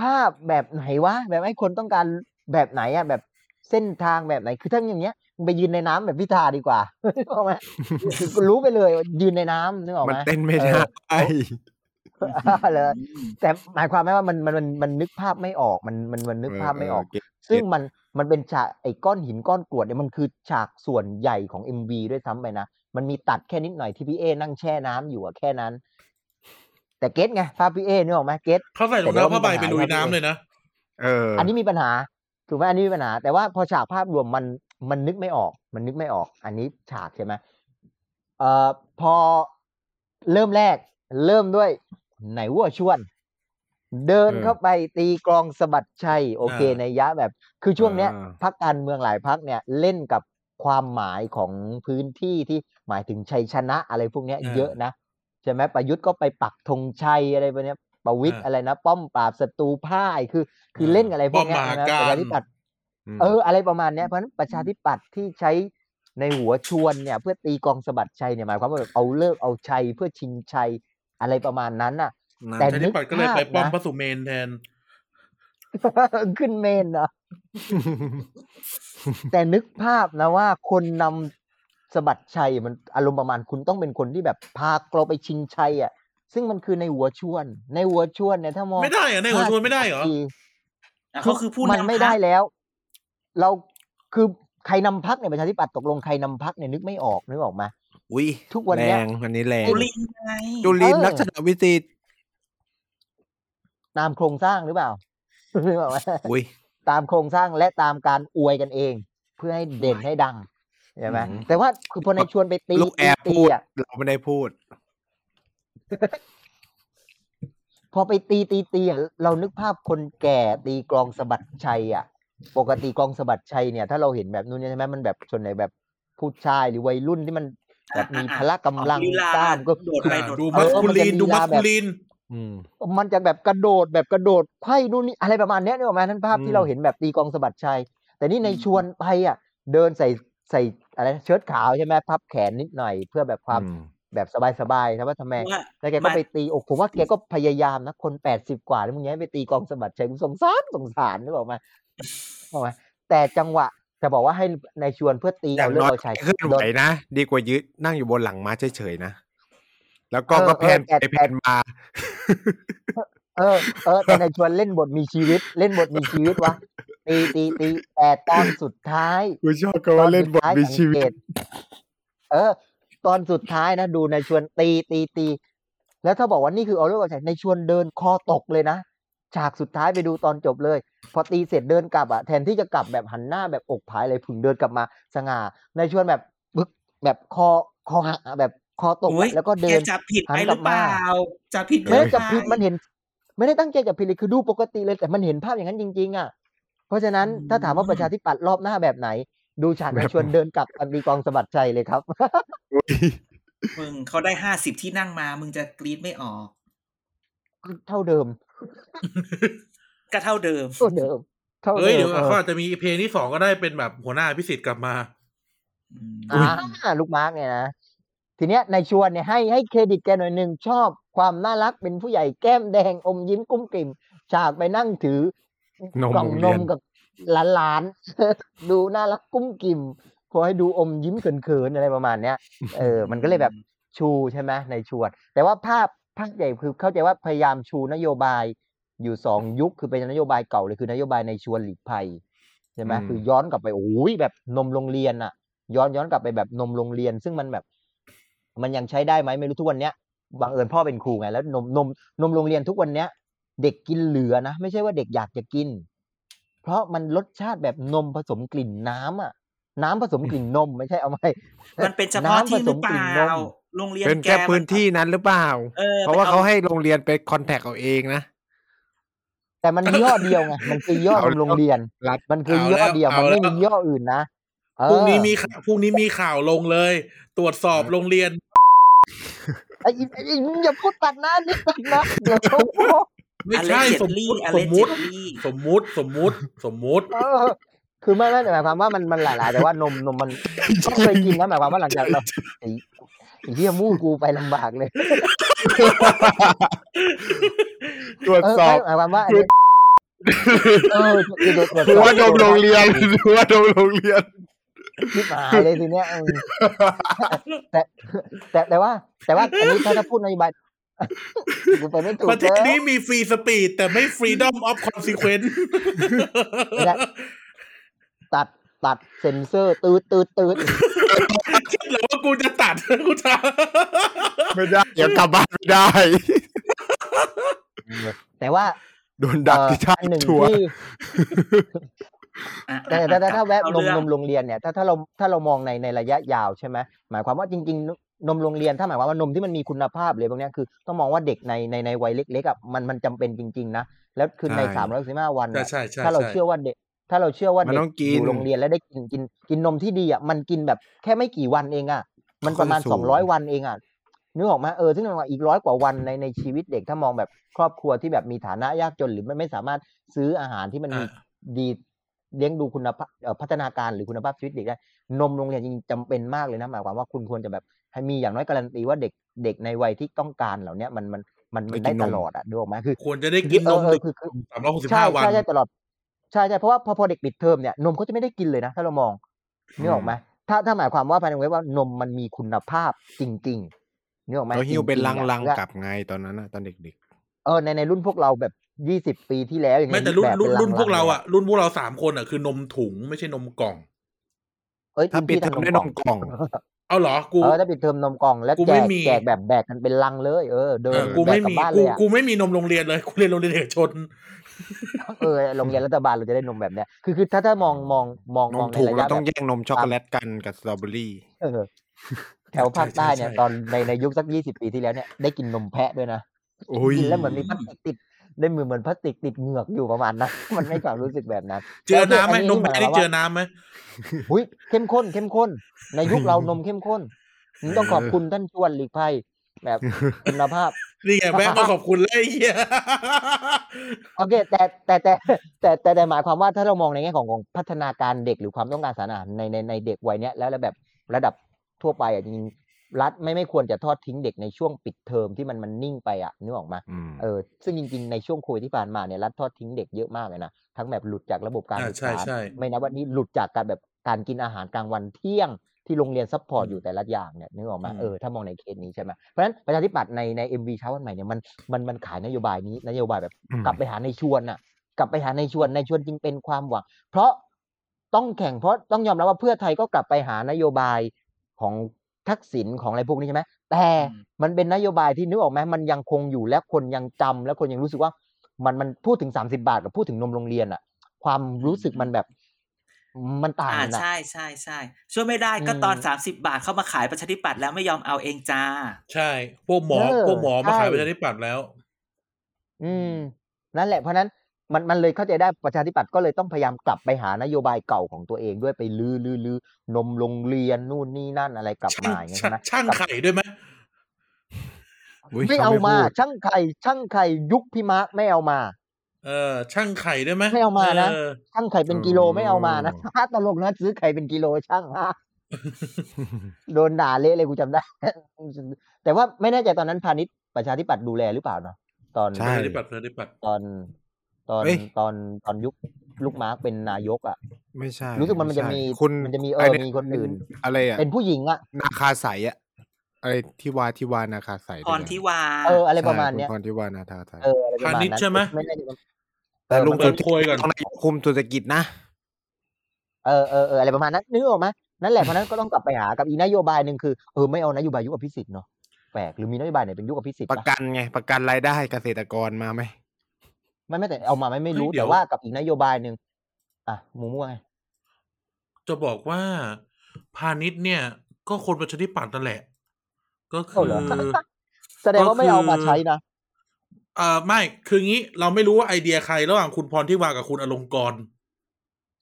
ภาพแบบไหนวะแบบให้คนต้องการแบบไหนอะแบบเส้นทางแบบไหน คือถ้าอย่างเงี้ยมึงไปยืนในน้ำแบบพิธาดีกว่านึกออกไหมคือรู้ไปเลยว่ายืนในน้ำนึกออกไหมัมนเต้นไม่เอได้อเลยแต่หมายความไหมว่ามันมันมันมันนึกภาพไม่ออกมันมันมันนึกภาพไม่ออกเเก็ต ซึ่งมันมันเป็นฉากไอ้ก้อนหินก้อนกรวดเนี่ยมันคือฉากส่วนใหญ่ของเอ็มวีด้วยซ้ำไปนะ มันมีตัดแค่นิดหน่อยที่พี่เอนั่งแช่น้ำอยู่อะแค่นั้น แต่เก็ตไงภาพพี่เอนึกออกไหมเก็ตเขาใส่รองเท้าผ้าใบไปลุยน้ำเลยนะเออ อันนี้มีปัญหาถูกไหมอันนี้มีปัญหา แต่ว่าพอฉากภาพรวมมันมันนึกไม่ออก มันนึกไม่ออก อันนี้ฉากใช่ไหมเอ่อพอเริ่มแรก เริ่มด้วยไหนวัวชวน เดินเออเข้าไปตีกลองสะบัดชัยโอเคอ่าในยยะแบบ คือช่วงเนี้ยอ่าพักการเมืองหลายพักเนี่ยเล่นกับความหมายของพื้นที่ที่หมายถึงชัยชนะอะไรพวกเนี้ยอ่าเยอะนะใช่ไหมประยุทธ์ก็ไปปักธงชัยอะไรพวกเนี้ยประวิตรอ่าอะไรนะ ป้อมปราบศัตรูพ่ายคือ คือเล่นกับอะไรพวกเนี้ยป้อมมหานะการประชาธิปัตย์มเออ อะไรประมาณเนี้ยเพราะฉะนั้นประชาธิปัตย์ที่ใช้ในหัวชวนเนี่ย เพื่อตีกองสะบัดชัยเนี่ยหมายความว่าแบบเอาเลิกเอาชัยเพื่อชิงชัยอะไรประมาณนั้นน่ะ แต่ประชาธิปัตย์ก็เลยไปป้อมพระสุเมนแทน ขึ้นเมนเนาะแต่นึกภาพนะว่าคนนำสะบัดชัยมันอารมณ์ประมาณคุณต้องเป็นคนที่แบบพาเราไปชิงชัยอะ ซึ่งมันคือในหัวชวน ในหัวชวนเนี่ยถ้ามองไม่ได้เหรอในหัวชวนไม่ได้เหรอ50ปีอะเขาคือผู้มันนำไม่พรได้รคแล้ว เราคือใครนำพักในยประชาธิปัตย์ตกลงใครนำพักเนี่ยนึกไม่ออกนึกออกไหมาอุ้ยทุกวันเนี้แรยงอันนี้แรงจุลินไงจุลินเออลักษณะวิสิทธิ์ ตามโครงสร้างหรือเปล่านึกออกไหมอุ้ยตามโครงสร้างและตามการอวยกันเอง เพื่อให้เด่นให้ดังใช่ไหมอืมแต่ว่าคือพอในชวนไปตีลูกแอบตีพูดอะเราไม่ได้พูด พอไปตีตีตีอะเรานึกภาพคนแก่ตีกลองสะบัดชัยอะ ปกติกลองสะบัดชัยเนี่ย ถ้าเราเห็นแบบนู้นใช่ไหมมันแบบส่วนไหนแบบผู้ชายหรือวัยรุ่นที่มันแบบมีพละกำลังลีลากล้ามก็โดดไปโดดดูมามัสเออคูมันจะลีนลีดูมัลาสแบบคูลีนอื มมันจะแบบกระโดดแบบกระโดดไขว้นู่นนี่อะไรประมาณเนี้ยนึกออกไหมนั่นภาพอืที่มเราเห็นแบบตีกลองสะบัดชัย แต่นี่ในชวนไปอะ เดินใส่ใส่อะไรนะเชิ้ตขาวใช่ไหมพับแขนนิดหน่อย เพื่อแบบความอืมแบบสบายๆนะว่าทำไมว่าแล้วแกก็ไปตีอกผมว่าแกก็พยายามนะคนแปดสิบกว่าแล้วมึงยังให้ไปตีกลองสะบัดชัยกูสงสารสงสารนึกออกไหมบอกไหมแต่จังหวะจะบอกว่าให้ในชวนเพื่อตีอย่าเอางเรื่องน้อยเอาชัยเคลื่อนไหวนะ ดีกว่ายืดนั่งอยู่บนหลังม้าเฉยๆนะ แล้วก็เออก็แพนเออไปแต่แพนมา เออ เออ แต่ในชวนเล่นบทมีชีวิต เล่นบทมีชีวิตวะตีตีตีแต่ตอนสุดท้ายกูชอบก็ว่าเล่นบทมีชีวิตตอนสุดท้ายสังเกตเออ ตอนสุดท้ายนะดูในชวนตีตีตี แล้วถ้าบอกว่านี่คือเอาเรื่องเอาชัยในชวนเดินคอตกเลยนะฉากสุดท้ายไปดูตอนจบเลย พอตีเสร็จเดินกลับอะแทนที่จะกลับแบบหันหน้าแบบอกผายเลยผึ่งเดินกลับมาสง่าในชวนแบบบึกแบบคอคอหักอะแบบ คอตกโอ้ยอะแล้วก็เดิแกนจับผิดหัไปนหกลัรืบอเปมาล่าจับผิดไม่ได้จับเกิผิดไปมันเห็น ไม่ได้ตั้งใจจับผิดเลยคือดูปกติเลยแต่มันเห็นภาพอย่างนั้นจริง ๆ อะ เพราะฉะนั้นถ้าถามว่าประชาธิปัตย์รอบหน้าแบบไหน ดูฉากในชวนเดินกลับอันดีกองสะบัดใจเลยครับมึงเขาได้ห้าสิบที่นั่งมา มึงจะกรีดไม่ออกเท่าเดิม ก็เท่าเดิมเท่าเดิมเท่าเอ้ยเดิเดี๋ยมวเออเขาอาจจะมีเพลงที่สองก็ได้เป็นแบบหัวหน้าพิสิทธิ์กลับมาอืมอ่าลูกมาร์กเนี่ยนะ ทีเนี้ยในชวนเนี่ยให้ให้เครดิตแกหน่อยหนึ่งชอบความน่ารักเป็นผู้ใหญ่แก้มแดงอมยิ้มกุ้มกลิ่ม ฉากไปนั่งถือนมกล่องโรงเรียนนมกับหลานๆดูน่ารักกุ้มกิ่มพอให้ดูอมยิ้มเขินๆอะไรประมาณเนี้ยเออ มันก็เลยแบบชูใช่ไหมในชวน แต่ว่าภาพภาพใหญ่คือเข้าใจว่าพยายามชูนโยบายอยู่สองยุคคือเป็นนโยบายเก่าเลยคือนโยบายในชวนหลีกภัยใช่ไหมอืมคือย้อนกลับไปโอ้ยแบบนมโรงเรียนอะย้อนย้อนกลับไปแบบนมโรงเรียน ซึ่งมันแบบ มันยังใช้ได้ไหมไม่รู้ทุกวันเนี้ยบังเอิญพ่อเป็นครูไงแล้วนมนมนมโรงเรียนทุกวันเนี้ย เด็กกินเหลือนะ ไม่ใช่ว่าเด็กอยากจะกิน เพราะมันรสชาติแบบนมผสมกลิ่นน้ำอะ น้ำผสมกลิ่นนมไม่ใช่เอาไหมมันเป็นเฉพาะที่หรือเปล่าน้ำผสมกลิ่นนมโรงเรียนเป็นแกแค่พื้นมัที่นั้นหรือเปล่าเออเพราะว่าไปเขาให้โรงเรียนไปคอนแทคเอาเองนะแต่มันยี่ห้อเดียวไง มันคือยี่ห้อเอานมโรงเรียนรัดมันคือเอายี่ห้อแล้วเดียวเอามันไม่แล้วมียี่ห้ออื่นนะเออพรุ่งนี้มีข่าวพรุ่งนี้มีข่าวลงเลย ตรวจสอบโรงเรียน ไอ้ไอ้ไอ้มึงอย่าพูดตัดหน้านี่ตัดนะเดี๋ยวเขาฟ้องไม่อใช่เล็กสเจ็มดลี่มุติอสเล็มกมุเจ็ติดลี่สมมุติสมมุติสมมุติเออคือไม่ไม่แต่หมายความว่ามันมันหลายๆแต่ว่านมนมมันต้องเคยกินนะหมายความว่าหลังจากเราไอ้ไอ้เหี้ยมู่กูไปลำบากเลยตรวจเออสอบไม่หมายความว่าอันนี้เออคือตรวจสหัอบวนมโรงเรียนหัวนมโรงเรียน ชิบหายเลยทีเนี้ยเออแต่แต่แต่ว่า แต่ว่าอันนี้ถ้าถ้าพูดนโยบายกูไปไม่ถูกประเทศเลยนี้มี free speech แต่ไม่ freedom of consequence ไม่ได้ตัดตัดเซ็นเซอร์ตืดตืดตืดคิดเหรอว่ากูจะตัดกูจะไม่ได้เดี๋ยวกลับบ้านไม่ได้ แต่ว่าโดนดักเอ่อที่ท่าอันหนึ่งทัวร์ที่อะ แต่แต่แต่ถ้าแวะเข้นมเรื่องนมโรงเรียนเนี่ยถ้าถ้าเราถ้าเรามองในในระยะยาวใช่ไหมหมายความว่าจริง ๆ นมโรงเรียนถ้าหมายความว่านมที่มันมีคุณภาพเลยพวกเนี้ยคือต้องมองว่าเด็กในในในวัยเล็กๆอะมันมันจำเป็นจริง ๆ นะ แล้วคือในใช่สามร้อยสิบห้าวันใช่น่ะใช่ใช่ถ้าเราใช่เชื่อว่าเด็กถ้าเราเชื่อว่ามันเด็กต้องกิอนยู่โรงเรียนแล้วได้กินกินกินนมที่ดีอะมันกินแบบแค่ไม่กี่วันเองอะมันประมาณค่อยๆสูสองร้อยวันเองอะนึกออกไหมเออซึ่งมันว่าอีกร้อยกว่าวันในในชีวิตเด็กถ้ามองแบบครอบครัวที่แบบมีฐานะยากจนหรือไม่ไม่สามารถซื้ออาหารที่มันมีอ่าดี เลี้ยงดูคุณภาพเอ่อพัฒนาการหรือคุณภาพชีวิตเด็กได้ นมโรงเรียนจริงๆจำเป็นมากเลยนะหมายความว่าคุณควรจะแบบให้มีอย่างน้อยการันตีว่าเด็กเด็กในวัยที่ต้องการเหล่าเนี้ยมันมันมันมันได้ได้กินนมตลอดอะนึกออกไหมคือ ควรจะได้กินนมเออเออคือคือสามร้อยหกสิบใช่ห้าวันใช่ใช่ตลอดใช่ใช่เพราะว่าพอพอเด็กปิดเทอมเนี่ยนมเขาจะไม่ได้กินเลยนะ ถ้าเรามองนึกออกไหมถ้าถ้าหมายความว่าภายในเว็บว่านมมันมีคุณภาพจริงๆนึกออกไหมเขาหิ้วเป็นจริๆอะลังและๆกลับไงตอนนั้นน่ะตอนเด็กเออในในรุ่นพวกเราแบบ ยี่สิบปีที่แล้วอย่างไม่เงี้ยแต่รุ่นแบบรุ่นป็รุ่นพวกเราลังๆลยอะรุ่นพวกเราสามคนอะคือนมถุงไม่ใช่นมกล่อง เอ้ยๆถ้าปิดเทอมได้นมกล่องเอาเหรอกูเออถ้าปิดเทอมนมกล่องแล้วกูแจไม่กมีแจกแบบแบกกันเป็นลังเลยเออเดิเอนอกูแบไม่กกลับมีบ้านกูเลยอะกูไม่มีนมโรงเรียนเลยกูเรียนโรงเรียนเอกชนเออโรงเรียนรัฐบาลเราจะได้นมแบบเนี้ยคือคือถ้าถ้ามองมองมองนมอมงในถุงระเรายะต้องแบบแย่งนมช็อกโกแลตกันกับสตรอเบอรี่เออแถวภาคใต้เนี่ยใช่ใช่ตอนในในยุคสักยี่สิบปีที่แล้วเนี่ยได้กินนมแพะด้วยนะโอ้ยกินแล้วเหมือนมีพลาสติกติด ได้มือเหมือนพลาสติกติดเหงือกอยู่ประมาณนั้นมันไม่ความรู้สึกแบบนั้น เจอน้ำไหมแต่นมหแพะมายนี่ความเจว่าอน้ำไหมหุยเข้มข้นเข้มข้น ในยุคเรานมเข้มข้นนี่ต้องขอบคุณท่านชวนหลีกภัยแบบคุณภาพนี่ไงแม่ก็ขอบคุณเลยไอ้เหี้ยโอเคแต่แต่แต่แต่แต่แต่หมายความว่าถ้าเรามองในแง่ของของพัฒนาการเด็กหรือความต้องการสารอาหารในในในเด็กวัยเนี้ยแล้วแล้วแบบระดับทั่วไปอะจริงๆ รัฐไม่ไม่ควรจะทอดทิ้งเด็กในช่วงปิดเทอมที่มันมันนิ่งไปอะนึกออกมาอืมเออซึ่งจริงๆในช่วงโควิดที่ผ่านมาเนี่ยรัฐทอดทิ้งเด็กเยอะมากเลยนะทั้งแบบหลุดจากระบบการอ่าศึกใช่ษาใช่ไม่นับว่านี่หลุดจากการแบบการกินอาหารกลางวันเที่ยงที่โรงเรียน support อยู่แต่ละอย่างเนี่ยนึกออกมาอืมเออถ้ามองในเคสนี้ใช่ไหมเพราะฉะนั้นประชาธิปัตย์ในใน MV เช้าวันใหม่เนี่ยมันมันมันขายนโยบายนี้นโยบายแบบอืมกลับไปหานายชวนน่ะ กลับไปหานายชวนนายชวนจึงเป็นความหวัง เพราะต้องแข่งเพราะต้องยอมรับว่าเพื่อไทยก็กลับไปหานโยบายของ ทักษิณของอะไรพวกนี้ใช่ไหมแต่อืมมันเป็นนโยบายที่นึกออกไหมมันยังคงอยู่และคนยังจำและคนยังรู้สึกว่า มันมันพูดถึงสามสิบาทกับพูดถึงนมโรงเรียนอะความรู้สึกมันแบบ มันต่างอ่ากันอะใช่ใช่ใช่ช่วยไม่ได้ก็ตอนอืมสามสิบาทเข้ามาขายประชาธิปัตย์แล้วไม่ยอมเอาเองจ้า ใช่ พวกหมอเออพวกหมอมาใช่ขายประชาธิปัตย์แล้ว อืมนั่นแหละเพราะฉะนั้น มันมันเลยเข้าใจได้ประชาธิปัตย์ก็เลยต้องพยายามกลับไปหานโยบายเก่าของตัวเองด้วยไปลือลือลือนมโรงเรียนนู่นนี่นั่นอะไรกลับช่างมาอย่างเงี้ยช่าใช่งไหมช่างกลับไข่ด้วยไหมอุ๊ยไม่ขเอามาพูดช่างไข่ช่างไข่ยุคพี่มาร์คไม่เอามาเออช่างไข่ด้วยไหมไม่เอามานะเออช่างไข่เป็นกิโลไม่เอามานะตลกนะซื้อไข่เป็นกิโลช่างฮะโดนด่าเละเลยกูจำได้ แต่ว่าไม่แน่ใจตอนนั้นพาณิชย์ประชาธิปัตย์ดูแลหรือเปล่าเนาะตอนใช่ประชาธิปัตย์ประชาธิปัตย์ตอน ตอนเอ้ย ตอนตอนยุคลูกมาร์คเป็นนายกอะ ไม่ใช่รู้สึกมันมันจะไใช่มีคุณมันจะมีเออไมีคนอื่น อะไรอะเป็นผู้หญิงอะนาคาใสอะอะไรที่วาที่วานาคาใสพรทิวา เอออะไรใช่ประมาณเนี้ยคุณพรที่วานาคาใสเอออะไรประมาณพาณิชย์นั้นใช่ไหมไม่แน่ใจว่าแต่ลุงเออสุเปิดโพยก่อน ต้องนายกคุมเศรษฐกิจนะเออเออเอออะไรประมาณนั้นนึกออกไหมนั่นแหละเพราะฉะนั้นก็ต้องกลับไปหากับอีกนโยบายหนึ่งคือเออไม่เอานโยบายยุคอภิสิทธิ์เนาะแปลกหรือมีนโยบายไหนเป็นยุคอภิสิทธิ์ประปะกันไงประกันรายได้เกษตรกรมาไหม ไม่ไม่แต่เอามาไม่ไม่รู้เฮ้ยเดี๋แต่ยวว่ากับอีกนโยบายหนึ่งอะหมูมั่วไงจะบอกว่าพาณิชย์เนี่ย ก็คนประชาธิปัตย์นั่นแหละ ก็คืเอาอเหรอแสดงว่าไม่เอามาใช้นะเอ่อไม่คืองี้ เราไม่รู้ว่าไอเดียใครระหว่างคุณพรทิวากับคุณอลงกรณ์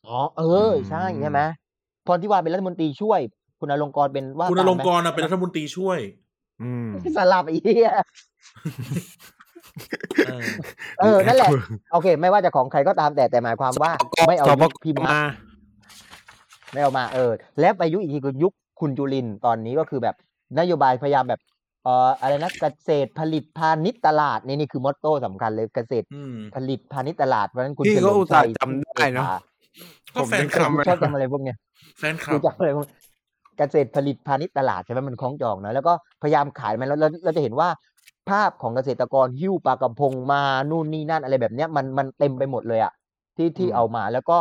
อ๋อเออใช่ใช่ไหมพรทิวาเป็นรัฐมนตรีช่วย คุณอลงกรณ์เป็นว่าคุณอลงกรณ์ณ์น่ะเป็นรัฐมนตรีช่วย อืมสลับอีก เหี้ยเออเออนั่นแหละโอเค ไม่ว่าจะของใครก็ตามแต่แต่หมายความว่า ไม่เอาสปยุคกพิมพ์มาไม่เอามาเออ แล้วไปยุคอีกทีคือยุคคุณจุลินทร์ตอนนี้ก็คือแบบนโยบายพยายามแบบเอ่ออะไรนะเกษตรผลิตพาณิชย์ตลาดนี่นี่คือมอตโต้สำคัญเลยเกษตรอืมผลิตพาณิชย์ตลาดเพราะฉะนั้นคุณพี่เฉก็ลิมอุตส่าชัห์ยจำได้เนาะก็แฟนผมคลับจำไม่ชอบจำอะไรพวกเนี้ยแฟนคลักูบจำอะไรพวกเกษตรผลิตพาณิชย์ตลาดใช่ไหมมันคล้องจองนะแล้วก็พยายามขายมันแล้วเราเราจะเห็นว่า ภาพของเกษตรกรหิ้วปลากระพงมานู่นนี่นั่นอะไรแบบเนี้ยมันมันเต็มไปหมดเลยอะที่ที่อืมเอามาแล้วก็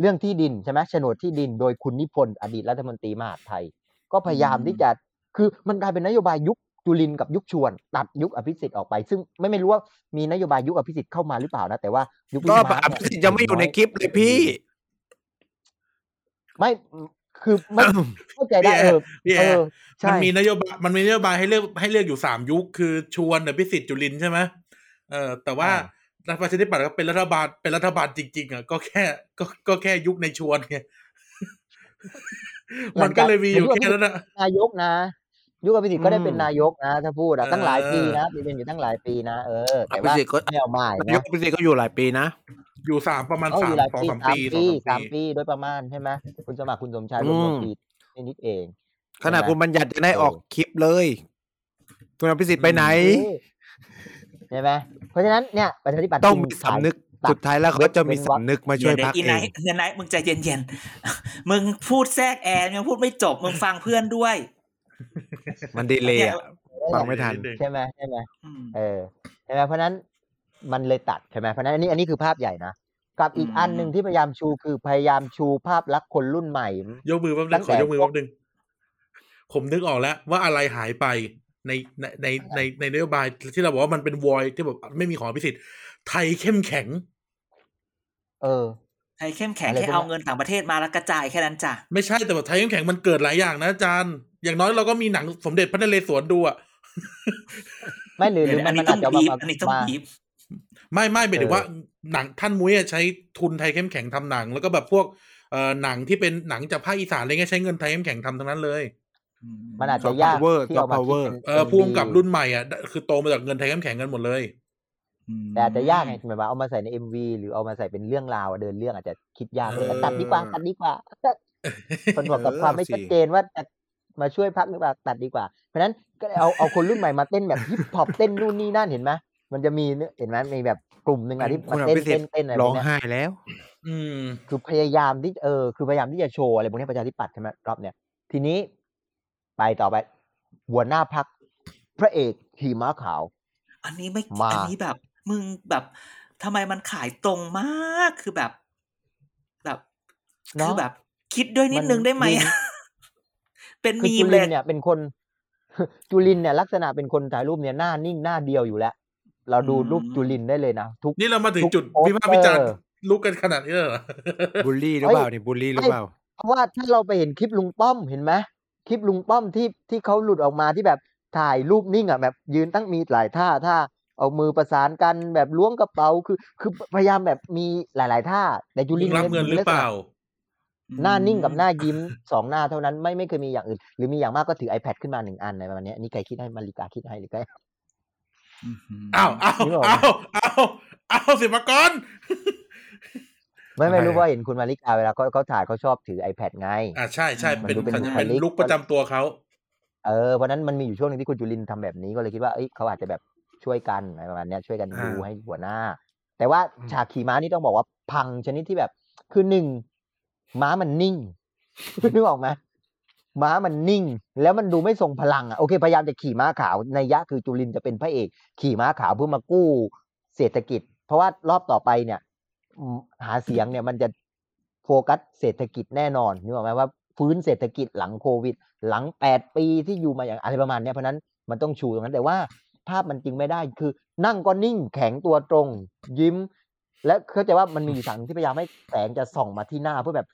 เรื่องที่ดินใช่ไหมโฉนดที่ดินโดยคุณนิพนธ์อดีตรัฐมนตรีมหาดไทย ก็พยายามที่จะคือมันกลายเป็นนโยบายยุคจุลินกับยุคชวน ตัดยุคอภิสิทธิ์ออกไป ซึ่งไม่ไม่รู้ว่ามีนโยบายยุคอภิสิทธิ์เข้ามาหรือเปล่านะ แต่ว่ายุคก็พี่ม้าอภิสิทธิ์ยังไม่อยู่ในคลิปเลยพี่ ไม่ คือไม่เข้าใจได้เออพี่แอเออร์ใช่มันมีนโยบายมันมีนโยบายให้เลือกให้เลือกอยู่สามยุค คือชวนอภิสิทธิ์จุลินใช่ไหมเออแต่ว่ารัฐประชาธิปัตย์ก็เป็นรัฐบาลเป็นรัฐบาลจริง ๆอะก็แค่ก็ก็แค่ยุคในชวนไงมันก็เลยมีอยู่แค่นั้นนะนายกนะ ยุคอภิสิทธิ์ก็ได้เป็นอืมนายกนะ ถ้าพูดอะเออตั้งหลายปีนะเป็นอยู่ตั้งหลายปีนะเออแต่อภิว่าสิทธิ์ก็ไม่เอามาอีกนายกนะอภิสิทธิ์ก็อยู่หลายปีนะอยู่สามประมาณเอาสาอมยู่หลายสองปีสามสามปีสองปีสาสามมปีปีโดยประมาณใช่ไหมคุณสมัครคุณสมชายอืรวมมรวมปีนิดเอง ขนาดคุณบัญญัติจะได้ออกคลิปเลยคุณอภิสิทธิ์ไปไหนใช่ไหมเพราะฉะนั้นเนี่ยประชาธิปัตย์ต้องจึมีขายสำนึกตัดสุดท้ายแล้วเขาจะมีเว้นวรรคสำนึกมาช่วยเดี๋พัยกวอีเอไนงท์เฮียไนท์มึงใจเย็นๆ มึงพูดแทรกแอนยังพูดไม่จบ มึงฟังเพื่อนด้วย มันดีเลยอะฟังไม่ทันใช่ไหมใช่ไหมอืมเออใช่ไหมเพราะฉะนั้นมันเลยตัดใช่ไหมเพราะฉะนั้นอันนี้อันนี้คือภาพใหญ่นะกับอีกอืมอันหนึ่งที่พยายามชูคือพยายามชูภาพลักษณ์คนรุ่นใหม่ยกมือแป๊บนึตั้งงขแต่อยกมือแป๊บนึงผมนึกออกแล้ว ว่าอะไรหายไปในในในในในนโยบายที่เราบอกว่ามันเป็นวอยที่แบบไม่มีของอภิสิทธิ์ไทยเข้มแข็ง เออ ไทยเข้มแข็งอะไรแค่พวกเอานั้นเงินต่างประเทศมาแล้วกระจายแค่นั้นจ้ะไม่ใช่แต่แบบไทยเข้มแข็งมันเกิดหลายอย่างนะอาจารย์ อย่างน้อยเราก็มีหนังสมเด็จพระนเรศวรดูอะไม่หรือหเดี๋รืยวอมัอันนมันี้นต้อาอจงจะบีบมาอันนี้ต้องมาบีบไม่ไม่หมายถึงเออว่าหนังท่านมุ้ยอะใช้ทุนไทยเข้มแข็งทำหนัง แล้วก็แบบพวกเอ่อหนังที่เป็นหนังจากภาคอีสานอะไรเงี้ยใช้เงินไทยเข้มแข็งทำทั้งนั้นเลย มันอาจจะ Soft ยาก power ที่เอามา Soft คิด power เป็นเออเป็นพุ่มกับดีรุ่นใหม่อะคือโตมาจากเงินไทยเข้มแข็งกันหมดเลยแต่อาจจะยากไงหมายว่าเอามาใส่ในเอ็มวีหรือเอามาใส่เป็นเรื่องราวอะเดินเรื่องอาจจะคิดยากเลยเออตัดดีกว่าตัดดีกว่าคนบอกกับเออความไม่สิชัดเจนว่าจะ มาช่วยพักหรือเปล่าตัดดีกว่า เพราะฉะนั้นก็เอาเอาคนรุ่นใหม่มาเต้นแบบฮิปฮอปเต้นนู่นนี่นั่นเห็นไหมมันจะมีเนี่ยเห็นไหมมีแบบกลุ่มหนึ่งอะที่คุมาณอเต้นภิสิทเต้นธิ์เต้นอะไรพร้วอกงเนี้ยไห้แล้ว อืมคือพยายามที่เออคือพยายามที่จะโชว์อะไรพวกนี้ประชาธิปัตย์ใช่ไหมรอบเนี้ยทีนี้ไปต่อไป หัวหน้าพักพระเอกขี่ม้าขาว อันนี้ไม่มาอันนี้แบบ มึงแบบทำไมมันขายตรงมากคือแบบ แบบเนอะคือแบบ คิดด้วยนิดนึงได้ไหมมัน เป็นคือมีจุมเลลิยนเนี่ยเป็นคนจุลินเนี่ยลักษณะเป็นคนถ่ายรูปเนี่ยหน้านิ่งหน้าเดียวอยู่แล้ว เราดูอืมรูปจุลินได้เลยนะทุกนี่เรามาถึงทุกจุดโปสเตอร์วิพากษ์วิจารณ์ลุกกันขนาดนี้เลยเหรอบูลลี่หรือเปล่านี่บูลลี่หรือเปล่าเพราะว่าถ้าเราไปเห็นคลิปลุงป้อมเห็นไหมคลิปลุงป้อมที่ที่เขาหลุดออกมาที่แบบถ่ายรูปนิ่งอะแบบยืนตั้งมีหลายท่าท่าเอามือประสานกันแบบล้วงกระเป๋าคือ คือพยายามแบบมีหลาย ๆ ท่าแต่จุมึลินงรับเงินหรือเปล่า หน้านิ่งกับหน้ายิ้มสองหน้าเท่านั้นไม่ไม่เคยมีอย่างอื่น หรือมีอย่างมากก็ถือ iPad ขึ้นมาหนึ่งอันอะไรประมาณเนี้ยอันนี้ใครคิดให้มาริกาคิดให้หรือใครอ้าวอ้าวนึกออกไหมอ้าวอ้าวอ้าวสิบกรไม่ไม่รู้ทำไมอะว่าเห็นคุณมาริกาเวลาเขาเขาถ่ายเขาชอบถือ iPad ไงอ่าใช่ใช่มันเป็นดูเป็นสัญบุคเป็นลิกลุกประจำตัวเขาเออเพราะฉะนั้นมันมีอยู่ช่วงหนึ่งที่คุณจุลินทำแบบนี้ก็เลยคิดว่าเอ้ยเขาอาจจะแบบช่วยกันอะไรประมาณเนี้ยช่วยกันอ่าดูให้หัวหน้า แต่ว่าอืมฉากขี่ม้านี่ต้องบอกว่าพังชนิดที่แบบคือหนึ่ง ม้ามันนิ่งนึกออกไหมม้ามันนิ่ง แล้วมันดูไม่ทรงพลังอะโอเคพยายามจะขี่ม้าขาวในยะคือจุลินจะเป็นพระเอก ขี่ม้าขาวเพื่อมากู้เศรษฐกิจ เพราะว่ารอบต่อไปเนี่ย หาเสียงเนี่ยมันจะโฟกัสเศรษฐกิจแน่นอนนึกออกไหมว่าฟื้นเศรษฐกิจหลังโควิด หลังแปดปีที่อยู่มาอย่างอะไรประมาณเนี้ยเพราะนั้นมันต้องชูตรงนั้นแต่ว่าภาพมันจริงไม่ได้คือ นั่งก็นิ่งแข็งตัวตรง ยิ้ม และเข้าใจว่ามันมีสั่งที่พยายามให้แสงจะส่องมาที่หน้าเพื่อแบบ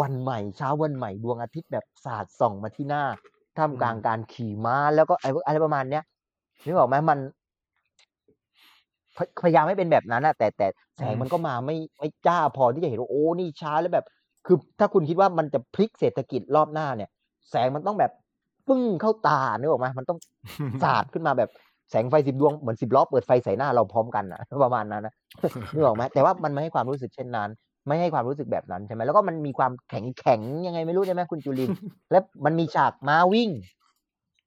วันใหม่เช้าวันใหม่ดวงอาทิตย์แบบสาดส่องมาที่หน้าท่ามกลางการขี่ม้าแล้วก็อะไรอะไรประมาณเนี้ยนึกออกไหมมัน พยพยายามให้เป็นแบบนั้นนะแต่แต่แสงอืมมันก็มาไม่ไม่จ้าพอที่จะเห็นว่าโอ้นี่ช้าแล้วแบบ คือถ้าคุณคิดว่ามันจะพลิกเศรษฐกิจรอบหน้าเนี่ย แสงมันต้องแบบปึ้งเข้าตานึกออกไหมมันต้องสาดขึ้นมาแบบแสงไฟสิบดวงเหมือนสิบล้อเปิดไฟใส่หน้าเราพร้อมกันนะประมาณนั้นนะนึกออกไหมแต่ว่ามันไม่ให้ความรู้สึกเช่นนั้น ไม่ให้ความรู้สึกแบบนั้นใช่ไหมแล้วก็มันมีความแข็งแข็งๆยังไงไม่รู้ใช่ไหมคุณจุลิน และมันมีฉากม้าวิ่ง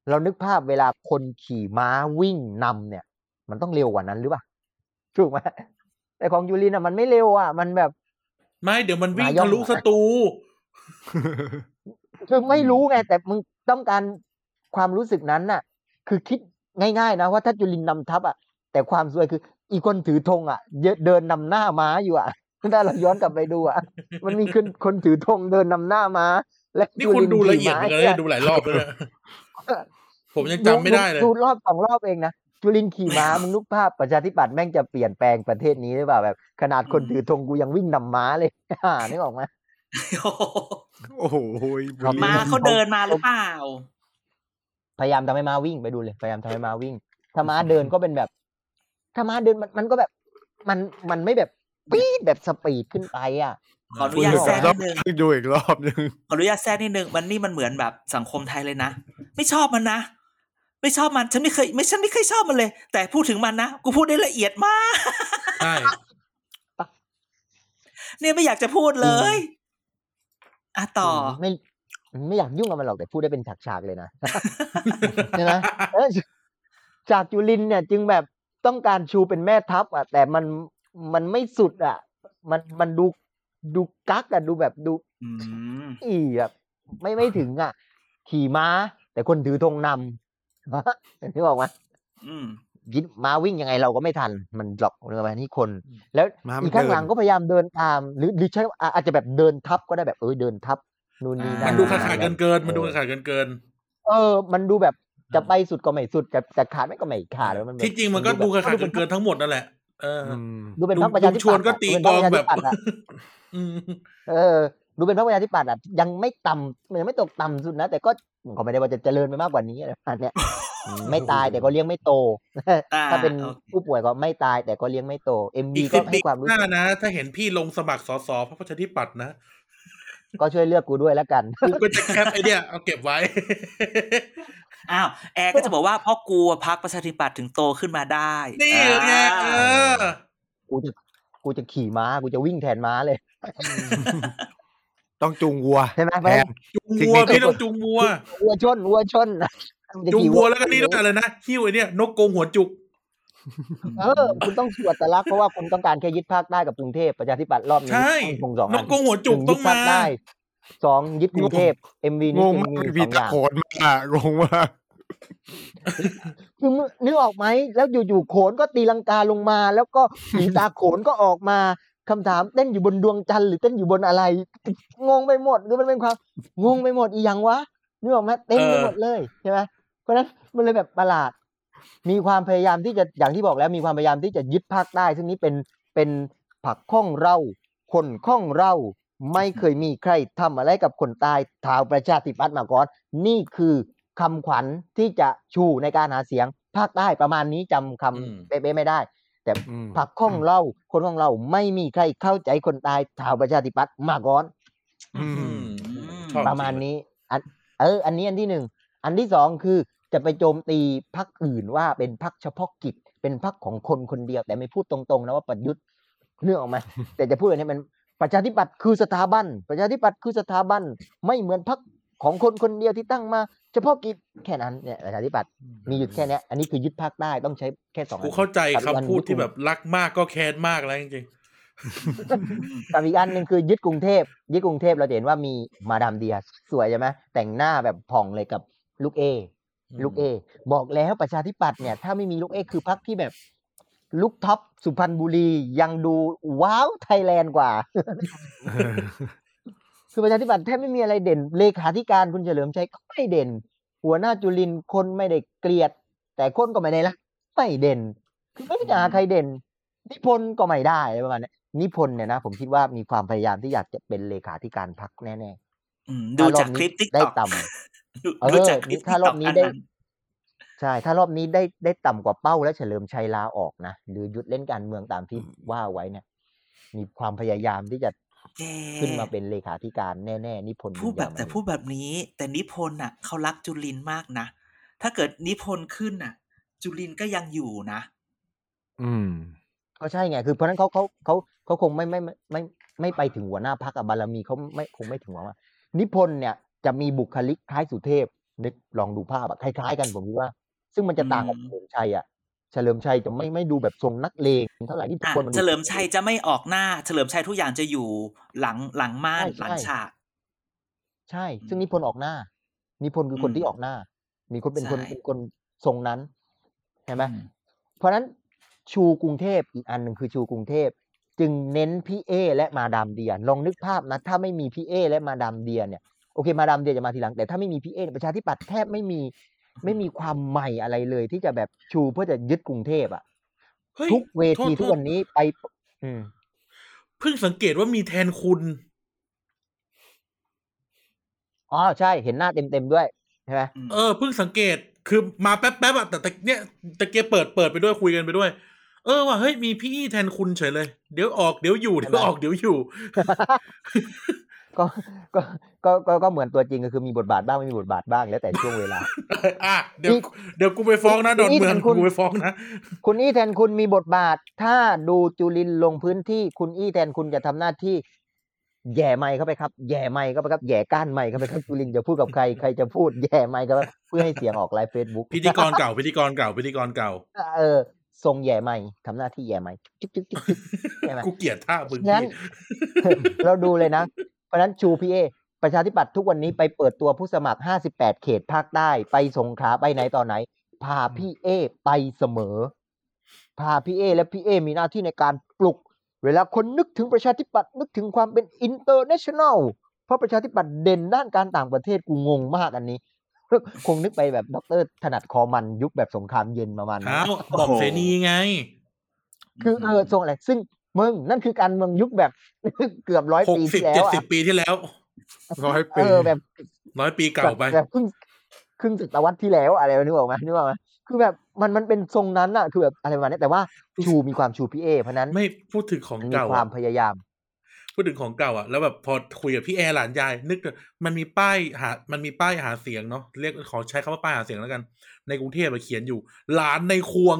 เรานึกภาพเวลาคนขี่ม้าวิ่งนำเนี่ย มันต้องเร็วกว่านั้นหรือเปล่าถูกไหมแต่ของจุลินอะมันไม่เร็วอะ มันแบบ ไม่เดี๋ยวมันวิ่งนายกทะลุสตูคือไม่รู้ไง แต่มึงต้องการความรู้สึกนั้นน่ะ คือคิดง่ายๆนะว่าถ้าจุลินนำทัพอะแต่ความสวยคือ อีกคนถือธงอะเยอะเดินนำหน้าม้าอยู่อะ ถ้าเราย้อนกลับไปดูอะ มันมีคนคนถือธงเดินนำหน้ามา และนี่คุณจุดูลิละนเอียดขี่เหมือนกันม้านะดูหลายรอบแล้วเนี่ยผมยังจำไม่ได้เลยดูรอบสองรอบเองนะจุลินขี่ม้ามึงนึกภาพประชาธิปัตย์แม่งจะเปลี่ยนแปลงประเทศนี้หรือเปล่าแบบ ขนาดคนถือธงกูยังวิ่งนำม้าเลยอ่านึกออกไหมโอ้โหบุรีมาเขาเดินมาหรือเปล่า พยายามทำให้ม้าวิ่งไปดูเลย พยายามทำให้ม้าวิ่ง ถ้าม้าเดินก็เป็นแบบ ถ้าม้าเดินมันมันก็แบบ มันมันไม่แบบ ปี๊ดแบบสปีดขึ้นไปอะขออนุญาตแทรกนิดนึงดูอีกรอบหนึงขออนุญาตแทรกนิดนึงมันนี่มันเหมือนแบบสังคมไทยเลยนะ ไม่ชอบมันนะ ไม่ชอบมันฉันไม่เคย ไม่ฉันไม่เคยชอบมันเลย แต่พูดถึงมันนะกูพูดได้ละเอียดมากใช่เนี่ยไม่อยากจะพูดเลยอะต่อไม่ไม่อยากยุ่งกับมันหรอกแต่พูดได้เป็นฉากๆเลยนะใช่ไหมเออจากจุลินเนี่ย จึงแบบต้องการชูเป็นแม่ทัพอะแต่มัน มันไม่สุดอะ มันมันดูดูกักอะดูแบบดูอืมอีแบบไม่ไม่ถึงอะ ขี่ม้า แต่คนถือธงนำนึกออกไหมอืมยิดม้าวิ่งยังไงเราก็ไม่ทัน มันหลอกเรือมานี่คน แล้วม้ามันอีกข้างหลังเดินก็พยายาม เดินตาม หรือหรือใช้อะอาจจะแบบเดินทับก็ได้แบบเออเดินทับนู่นนี่อ่านั่มันนดูขาดขาดเกินเกินๆมันดูขาดขาดเกินเกิน เออ มันดูแบบจะไปสุดก็ไม่สุดจะจะขาดไม่ก็ไม่ขาดแล้วมันๆแบบที่จริงมันก็ดูขาดขาดดูเกินเกินๆทั้งหมดนั่นแหละเอออืม ดูเป็นพรรคประชาธิลุงชวปันตย์ก็อะตีดูเป็นกพรอรงประชาแบธิบปัตย์อะอืมเออ ดูเป็นพรรคประชาธิปัตย์อะยังไม่ต่ำมันยังไม่ตกต่ำสุดนะ แต่ก็ก็ไม่ได้ว่าจะเจริญไปมากกว่านี้อะไรประมาณเนี้ยอืมไม่ตายแต่ก็เลี้ยงไม่โตอ่าถ้าเป็นโอเคผู้ป่วยก็ไม่ตายแต่ก็เลี้ยงไม่โตเอ็มอีบีกก็สิบให้ปีความรู้หน้าสึกนะ ถ้าเห็นพี่ลงสมัครสสพรรคประชาธิปัตย์นะ ก็ช่วยเลือกกูด้วยแล้วกัน กูก็จะแคปไอเดียเอาเก็บไว้ อ้าวแอร์ก็จะบอกว่าเพราะกลัวพักประชาธิปัตย์ถึงโตขึ้นมาได้ นี่ไงเออกูจะกูจะขี่ม้ากูจะวิ่งแทนม้าเลย ต้องจูงวัวใช่ไหมเพแทราะฉะนนั้นจูงวัวพี่ต้องจูงวัววัวชนวัวชนมึจะจูงขี่วัวแล้วก็นี่ด้วยอะไรนะหิ้วไอเนี่ยนกโกงหัวจุกเออคุณต้องสวดตลักษณ์เพราะว่าคุณต้องการแค่ยึดภาคใต้กับกรุงเทพประชาธิปัตย์รอบนี้ใช่ต้องคงสองนอักนโกงหัวจุกหนึ่ต้องยึดภามาคใต้ สองยึดกรุงเทพเอ็มวีงนี้งคือมากมีมีสองอตะย่างโขนมากงงมากคือมึงนึกออกไหมแล้วอยู่ๆโขนก็ตีลังกาลงมา แล้วก็ผีตาโขนก็ออกมาคำถามเต้นอยู่บนดวงจันทร์หรือเต้นอยู่บนอะไร งงไปหมดคือมันเป็นความงงไปหมดอีหยังวะนึกออกไหมเต็มไปหมดเลยใช่ไหมเพราะฉะนั้นมันเลยแบบประหลาด มีความพยายามที่จะอย่างที่บอกแล้วมีความพยายามที่จะยึดภาคใต้ซึ่งนี้เป็นเป็นผักข้องเราคนข้องเรา ไม่เคยมีใครทำอะไรกับคนตายท้าวประชาธิปัตย์มาก่อน นี่คือคำขวัญที่จะชูในการหาเสียง ภาคใต้ประมาณนี้จำคำอืมเป๊ะๆไม่ได้ แต่อืมผักข้องเราคนของเราไม่มีใครเข้าใจคนตายท้าวประชาธิปัตย์มาก่อนอืมอืมอืมชอบประมาณนี้อันเออ อันนี้อันที่หนึ่งอันที่สองคือจะไปโจมตีพักอื่นว่าเป็นพักเฉพาะกิจ เป็นพักของคนคนเดียว แต่ไม่พูดตรงๆนะว่าประยุทธ์เรื่องออกไหมแต่จะพูดอันนี้มัน ประชาธิปัตย์คือสถาบัน ประชาธิปัตย์คือสถาบัน ไม่เหมือนพักของคนคนเดียวที่ตั้งมา เฉพาะกิจแค่นั้นเนี่ยประชาธิปัตย์มีอยู่แค่เนี้ยอันนี้คือยึดภาคใต้ต้องใช้แค่สองอักูนเข้าใจกับอีกอันคำพูดยึกรุที่งแบบรักมากก็แค้นมากแล้วจริงกับอีกอันหนึ่งคือยึดกรุงเทพยึดกรุงเทพเราจะเห็นว่ามีมาดามเดียสวยใช่ไหมแต่งหน้าแบบผ่องเลยกับลูกเออืมลูกเอ บอกแล้วประชาธิปัตย์เนี่ย ถ้าไม่มีลูกเอคือพักที่แบบ ลูกท็อปสุพรรณบุรียังดูว้าวไทยแลนด์กว่า คือประชาธิปัตย์แทบไม่มีอะไรเด่น เลขาธิการคุณเฉลิมชัยก็ไม่เด่น หัวหน้าจุลินทร์คนไม่ได้เกลียด แต่คนก็ไม่ได้ละไม่เด่น คือไม่ได้หาใครเด่น นิพนธ์ก็ไม่ได้อะไรประมาณนี้นิพนธ์เนี่ยนะผมคิดว่ามีความพยายามที่อยากจะเป็นเลขาธิการพักแน่อืมๆดูถ้รจาอกบคลิปติ๊กได้ต็อกต่ำเออดูจากคลิปถ้ารอบนี้ได้ TikTok ใช่ ถ้ารอบนี้ได้ได้ต่ำกว่าเป้าและเฉลิมชัยลาออกนะ หรือหยุดเล่นการเมืองตามที่ว่าไว้เนี่ย มีความพยายามที่จะแกขึ้นมาเป็นเลขาธิการแน่ๆนิพนธ์พูดแบบบุญยามแต่ณีพูดแบบนี้ แต่นิพนธ์น่ะเขารักจุลินมากนะ ถ้าเกิดนิพนธ์ขึ้นน่ะ จุลินก็ยังอยู่นะ อืมก็ใช่ไง คือเพราะฉะนั้นเขาเขาเขาเขาคงไม่ไม่ไม่ไม่ไม่ไปถึงหัวหน้าพักบารมีเขาไม่คงไม่ถึงหวังว่า นิพนธ์เนี่ยจะมีบุคลิกคล้ายสุเทพนึกลองดูภาพอะคล้ายๆกันผมคิดว่า ซึ่งมันจะต่างกับอืเฉมลิมชัยอะเฉลิมชัยจะไม่ไม่ดูแบบทรงนักเลงเท่าไหร่ที่ทุกอะคนมันดูเฉลิมชัยจะไม่ออกหน้า เฉลิมชัยทุกอย่างจะอยู่หลังหลังม่านใช่หลังใช่ฉาก ใช่ ซึ่งนิพนธ์ออกหน้า นิพนธ์คือคนอืมที่ออกหน้า มีคนเป็นคนใช่เป็นคนทรงนั้นใช่ไหมอืมเพราะฉะนั้นชูกรุงเทพอีกอันหนึ่งคือชูกรุงเทพจึงเน้นพี่เอและมาดามเดียลองนึกภาพนะถ้าไม่มีพี่เอและมาดามเดียเนี่ยโอเคมาดามเดียจะมาทีหลังแต่ถ้าไม่มีพี่เอประชาธิปัตย์แทบไม่มี ไม่มีความใหม่อะไรเลยที่จะแบบชูเพื่อจะยึดกรุงเทพอะเฮ้ยทุกเวทีโทษทุกวันนี้ไปอืมเพิ่งสังเกตว่ามีแทนคุณอ๋อใช่เห็นหน้าเต็มๆด้วยใช่ไหมอืมเออเพิ่งสังเกตคือมาแป๊บๆอะแต่แต่เนี่ยตะเกียบเปิดเปิดไปด้วยคุยกันไปด้วย เออว่ะเฮ้ยมีพี่อี้แทนคุณเฉยเลย เดี๋ยวออกเดี๋ยวอยู่เดี๋ยวออกเดี๋ยวอยู่ ก็ก็ก็ก็ก็เหมือนตัวจริงก็คือมีบทบาทบ้างไม่มีบทบาทบ้างแล้วแต่ช่วงเวลาอะเดี๋ยวนี่เดี๋ยวกูไปฟ้องนะดอนนี่เมืองแทนคุณกูไปฟ้องนะคุณอี้แทนคุณมีบทบาท ถ้าดูจุรินทร์ลงพื้นที่คุณอี้แทนคุณจะทำหน้าที่แหย่ไมค์เข้าไปครับแหย่ไมค์เข้าไปครับแหย่ก้านไมค์เข้าไปครับจุรินทร์จะพูดกับใครใครจะพูดแหย่ไมค์เข้าไปเพื่อให้เสียงออก live Facebook พิธีกรเก่าพิธีกรเก่าพิธีกรเก่าเออทรงแหย่ไมค์ทำหน้าที่แหย่ไมค์จึ๊กจึ๊กจึ๊กจึ๊กใช่ไหมกูเกลียดท่ามึงงั้นพี่เราดูเลยนะ เพราะฉะนั้นชูพี่เอประชาธิปัตย์ทุกวันนี้ไปเปิดตัวผู้สมัคร 58 เขตภาคใต้ไปสงขลาไปไหนต่อไหน พาพี่เอไปเสมอ พาพี่เอและพี่เอมีหน้าที่ในการปลุก เวลาคนนึกถึงประชาธิปัตย์นึกถึงความเป็นอินเตอร์เนชั่นแนลเพราะประชาธิปัตย์เด่นด้านการต่างประเทศกูงงมากอันนี้คงนึกไปแบบดรถนัดคอมันยุคแบบสงครามเย็นประมาณคนั้นรับบอกเสนีไง คือเออทรงอะไร ซึ่ง มึงนั่นคือการเมืองยุคแบบเกือบร้อยหกปีสิบที่แล้เจ็ดวสิบอะปีที่แล้วร้อยเอปีอแบบร้อยปีเก่าไปแบบแบบครึ่งครึ่งศตวรรษที่แล้วอะไรนึกออกไหมนึกออกไหมคือแบบมันมันเป็นทรงนั้นอะคือแบบอะไรประมาณนี้แต่ว่าชูมีความชูพี่เอเพราะฉะนั้นไม่พูดถึงของมันมีเก่าควาอะมพยายาม พูดถึงของเก่าอะแล้วแบบพอคุยกับพี่แอร์หลานยาย นึกถึงมันมีป้ายหา มันมีป้ายหาเสียงเนาะเรียกขอใช้คำว่าป้ายหาเสียงแล้วกัน ในกรุงเทพอะเขียนอยู่หลานในควง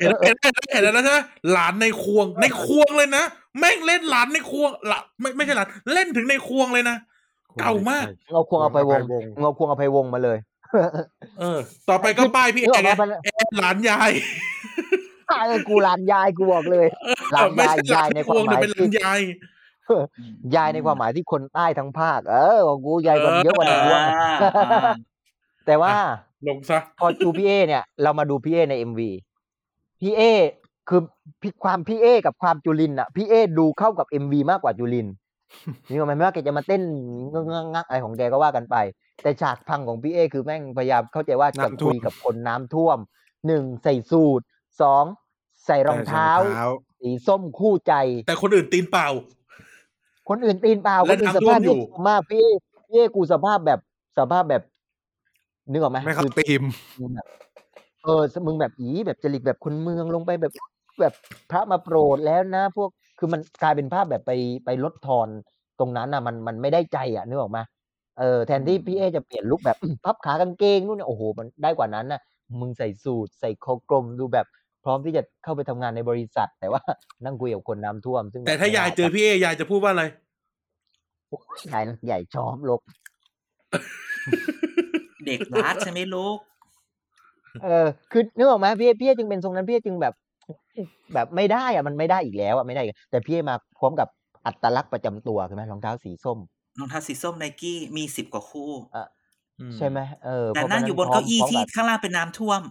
เห็นเห็นเห็นเห็นแล้วนะใช่ไหมหลานในควง ในควงเลยนะแม่งเล่นหลานในควงหละไม่ไม่ใช่หลานเล่นถึงในควงเลยนะเก่ามากเอาควงเอาไปวงเอาไปวงเอาควงเอาไปวงมาเลย เออ ต่อไปก็ป้ายพี่แอร์ไงนึกออกปะแอร์หลานยายเออกูหลานยายกูบอกเลยหลานไม่ยายใช่หลายานยในในความวงหแต่มายเป็นหลาที่นยายยายในความหมายที่คนใต้ทั้งภาค เออของกูยายกว่าเยอะกว่าในวงอ่าอ่าแต่ว่าลงซะพอดูพี่เอเนี่ย เรามาดูพี่เอในเอ็มวี พี่เอคือพี่ความพี่เอกับความจุลินอะพี่เอดูเข้ากับเอ็มวีมากกว่าจุลินนี่ก็หมายไม่ว่าแกจะมาเต้นงกงกอะไรของแกก็ว่ากันไป แต่ฉากพังของพี่เอคือแม่งพยายามเข้าใจว่าจะน้ำท่วมคุยกับคนน้ำท่วมหนึ่งใส่สูทสองใส่รองเท้าสีส้มคู่ใจ แต่คนอื่นตีนเปล่า คนอื่นตีนเปล่าคและนอื่นสน้ำท่วภามพอยู่ที่มากพี่เอพี่เอกูสภาพแบบสภาพแบบนึกออกไหมไม่เข้าคือตีมมึงแบบ เออมึงแบบอีแบบจริตแบบคนเมืองลงไปแบบแบบพระมาโปรดแล้วนะ พวกคือมันกลายเป็นภาพแบบไปไปลดทอนตรงนั้นน่ะมันมันไม่ได้ใจอะนึกออกไหมเออแทนที่พี่เอจะเปลี่ยนลุคแบบพับขากางเกงนู่นเนี่ยโอ้โหมันได้กว่านั้นนะมึงใส่สูทใส่คอกลมดูแบบพร้อมที่จะเข้าไปทำงานในบริษัท แต่ว่านั่งคุยกับคนน้ำท่วม ซึ่งแต่ถ้ายายเจอพี่เอยายจะพูดว่าอะไรใหญ่ใหญ่ชอบลกเด็กรัดใช่ไหมลูก เออคือนึกออกไหมพี่เอพี่เอจึงเป็นทรงนั้นพี่เอจึงแบบ แบบไม่ได้อะมันไม่ได้อีกแล้วอะไม่ได้อีกแต่พี่เอมาพร้อมกับอัตลักษณ์ประจำตัวใช่ไหมรองเท้าสีส้มรองเท้าสีส้มไนกี้มีสิบกว่าคู่อืมใช่ไหมเออแต่พระนั่งฉะอยู่บนพร้เก้าอี้พร้มที่กับข้างล่างเป็นน้ำท่วม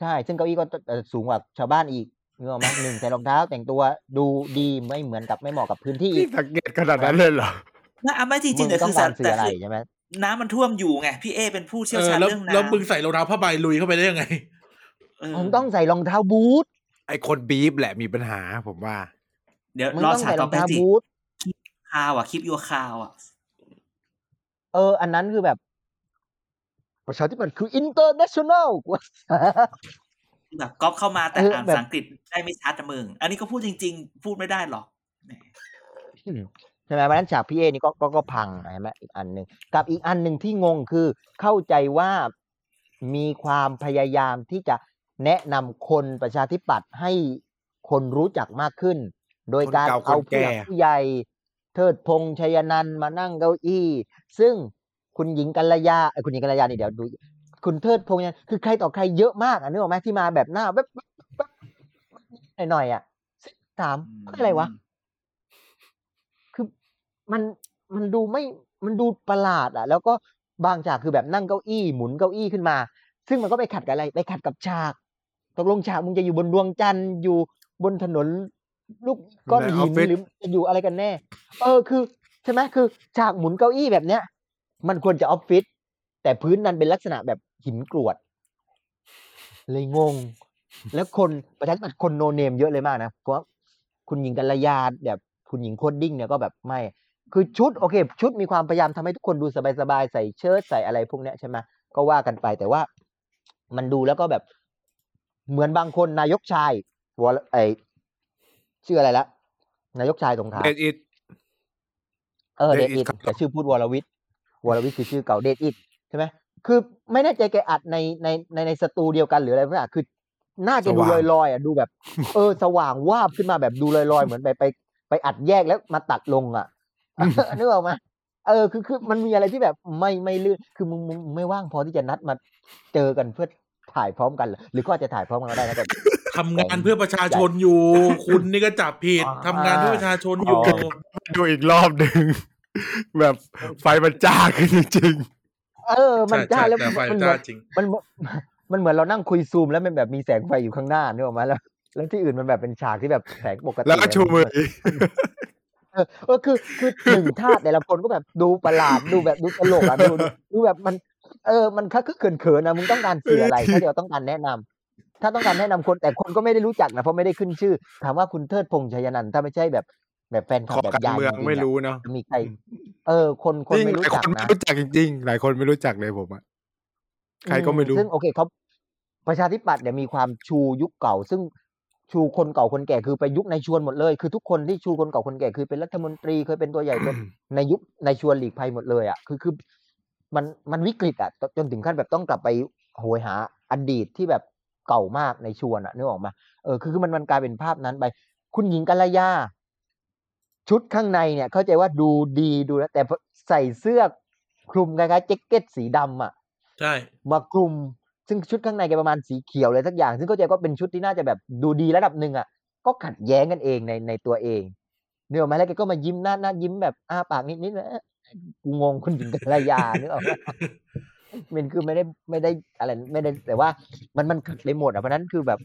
ใช่ ซึ่งเก้าอี้ก็เอ่อสูงกว่าชาวบ้านอีกนึกออกไหมหนึ่งใส่รองเท้าแต่งตัวดูดีไม่เหมือนกับไม่เหมาะกับพื้นที่อีพี่กสังเกตขนาดนั้นเลยเหรอไม่อะไม่จมึริงงๆแต่ต้อคืงอการสื่อแต่อะไรคือใช่ไหม น้ำมันท่วมอยู่ไงพี่เอเป็นผู้เชี่ยวเออชาญแล้วเรื่องน้ำแล้วมึงใส่รองเท้าผ้าใบลุยเข้าไปได้ยังไงเออมึงต้องใส่รองเท้าบูทไอคนบีฟแหละมีปัญหาผมว่า เดี๋ยวมึงรอต้องฉากใส่รต่อองไปเท้าสิบูทคาวอะคลิปยัวคาวอะ เออ อันนั้นคือแบบ ประชาธิปัตย์คืออินเตอร์เนชั่นแนลแบบก๊อปเข้ามาแต่เอออ่านแบบภาษาอังกฤษได้ไม่ชัดนะมึง อันนี้ก็พูดจริง ๆ พูดไม่ได้หรอก แหมใช่ไหมวันนั้นฉากพี่เอนี่ก็ก็ก็พังใช่ไหมอีกอันหนึ่งกับอีกอันหนึ่งที่งงคือเข้าใจว่ามีความพยายามที่จะแนะนำคนประชาธิปัตย์ให้คนรู้จักมากขึ้น โดยการคนเก่าเอาคนแก่ผู้หลักผู้ใหญ่เทิดพงษ์ชัยนันท์มานั่งเก้าอี้ ซึ่งคุณหญิงกัลยาเอ้ยคุณหญิงกัลยานี่เดี๋ยวดู คุณเทิดพงษ์เนี่ยคือใครต่อใครเยอะมากอะนึกออกไหมที่มาแบบหน้าแบบหน่อยๆอะถามอะไรวะคือ มันมันดูไม่มันดูประหลาดอะ แล้วก็บางฉากคือแบบนั่งเก้าอี้หมุนเก้าอี้ขึ้นมา ซึ่งมันก็ไปขัดกับอะไรไปขัดกับฉากตกลงฉากมึงจะอยู่บนดวงจันทร์อยู่บนถนนลูกก้อนในอหิอฟนฟิศหรือจะอยู่อะไรกันแน่ เออคือใช่ไหมคือฉากหมุนเก้าอี้แบบเนี้ย มันควรจะออฟฟิศแต่พื้นนั้นเป็นลักษณะแบบหินกรวด เลยงง แล้วคนประชาธิปัตย์คน no name เยอะเลยมากนะเพราะว่าคุณหญิงกัลยาแบบคุณหญิง coding เนี่ยก็แบบไม่ คือชุดโอเค ชุดมีความพยายามทำให้ทุกคนดูสบายๆใส่เชิ้ตใส่อะไรพวกเนี้ยใช่ไหมก็ว่ากันไปแต่ว่ามันดูแล้วก็แบบเหมือนบางคนนายกชายวรไอชื่ออะไรละนายกชายสงขลาเดดอิทเออเด Dead ดอิ It ดครับแต่ชื่อพูดวรวิทย์วรวิทย์คือชื่อเก่าเดดอิดใช่ไหมคือไม่แน่ใจแกอัดในในในในสตูเดียวกันหรืออะไรไม่รู้คือหน้าแกดูลอยๆอะดูแบบ เออ สว่างวาบขึ้นมาแบบดูลอยๆ เหมือนไปไปไปอัดแยกแล้วมาตัดลงอะ นึกออกไหมเออคือคือมันมีอะไรที่แบบไม่ไม่ลื่นคือมึงมึงมึงไม่ว่างพอที่จะนัดมาเจอกันเพื่อถ่ายพร้อมกันเหรอหรือก็อาจจะถ่ายพร้อมกันก็ได้นะแต่ทำงานเพื่อประชาชนอยู่ คุณนี่ก็จับผิดอ่าทำงานเพื่อประชาชนอยู่อ๋อดูอีกรอบหนึ่งแบบไฟมันจ้าขึ้นจริงเออ มันใช่จ้าใช่แล้วแต่ไฟมันเหมืจ้าอนจริงมันเหมือนมันเหมือนเรานั่งคุยซูมแล้วมันแบบมีแสงไฟอยู่ข้างหน้านึกออกไหมแล้ว แล้วที่อื่นมันแบบเป็นฉากที่แบบแสงปกๆติแล้วก็ชูมือ เออเออคือคือหนึ่งท่าแต่ละคนก็แบบดูประหลาดดูแบบดูตลกอะดูดูดูแบบมัน เออมันคักเขินเขินๆนะมึงต้องการสื่ออะไรถ้าเดี๋ยวต้องการแนะนำถ้าต้องการแนะนำคนแต่คนก็ไม่ได้รู้จักนะเพราะไม่ได้ขึ้นชื่อ ถามว่าคุณเทิดพงษ์ชัยนันท์ถ้าไม่ใช่แบบแบบแฟนคลัขบอแบบการยายเมืองจริๆไม่อะรู้เนาะจะมีใคร เออ คนคนจริงไม่หรู้ลายจักคนไม่นะรู้จักจริงๆหลายคนไม่รู้จักเลยผมอะใครก็ไม่รู้ซึ่งโอเคเขาประชาธิปัตย์เนี่ยมีความชูยุคเก่า ซึ่ง ชูคนเก่าคนแก่คือไปยุคในชวนหมดเลย คือทุกคนที่ชูคนเก่าคนแก่คือเป็นรัฐมนตรีเคยเป็นตัวใหญ่เป็นในยุคในชวนหลีกภัยหมดเลยอะคือคือมันมันวิกฤตอะจจนถึงขั้นแบบต้องกลับไปโหยหาอดีตที่แบบเก่ามากในชวนอะนึกออกมาเออคือคือมันมันกลายเป็นภาพนั้นไป คุณหญิงกัลยา ชุดข้างในเนี่ย เข้าใจว่าดูดีดูแล้วแต่พอใส่เสื้อคลุมคล้ายๆแจ็คเก็ตสีดำอะใช่มากลุ่ม ซึ่งชุดข้างในแกประมาณสีเขียวเลยสักอย่าง ซึ่งเข้าใจว่าเป็นชุดที่น่าจะแบบดูดีระดับหนึ่งอะ ก็ขัดแย้งกันเองในในตัวเองเนื้ออกไหมแล้วแกก็มายิ้มหน้าหน้ายิ้มแบบอ้าปากนิดนิดๆเอ๊ะกูงงคุณหญิงกัลยาเนื้อออกมันคือไม่ได้ไม่ได้อะไรไม่ได้แต่ว่ามันมันขัดไปหมดอะเพราะนั้นคือแบบ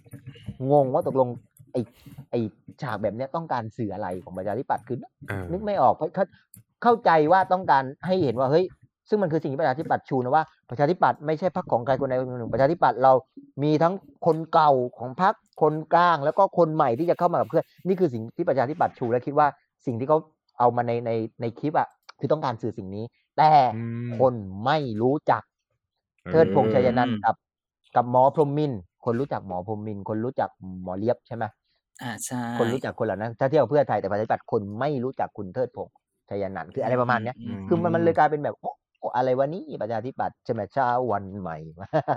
งงว่าตกลงไอ้ไอ้ฉากแบบเนี้ยต้องการสื่ออะไรของประชาธิปัตย์คือนึกไม่ออกเพราะเขาเข้าใจว่าต้องการให้เห็นว่าเฮ้ย ซึ่งมันคือสิ่งที่ประชาธิปัตย์ชูนะว่าประชาธิปัตย์ไม่ใช่พรรคของใครคนใดคนหนึ่งประชาธิปัตย์เรามีทั้งคนเก่าของพรรคคนกลาง แล้วก็คนใหม่ที่จะเข้ามากับเพื่อนนี่คือสิ่งที่ประชาธิปัตย์ชูและคิดว่าสิ่งที่เขาเอามาในในในคลิปอะคือต้องการสื่อสิ่งนี้ แต่อืมคนไม่รู้จักเทิดพงษ์ชัยนันท์กับ กับหมอพรหมมินทร์คนรู้จักหมอพรหมมินทร์คนรู้จักหมอเลียบใช่ไหมอ่าใช่คนรู้จักคนเหล่านั้นถ้าเที่ยวเพื่อไทยแต่ประชาธิปัตย์คนไม่รู้จักคุณเทิดพงษ์ชัยนันท์คืออะไรประมาณเนี้ยอืมคือมันมันเลยกลายเป็นแบบโอ้โอ้อะไรวะนี่ประชาธิปัตย์ใช่ไหมเช้าวันใหม่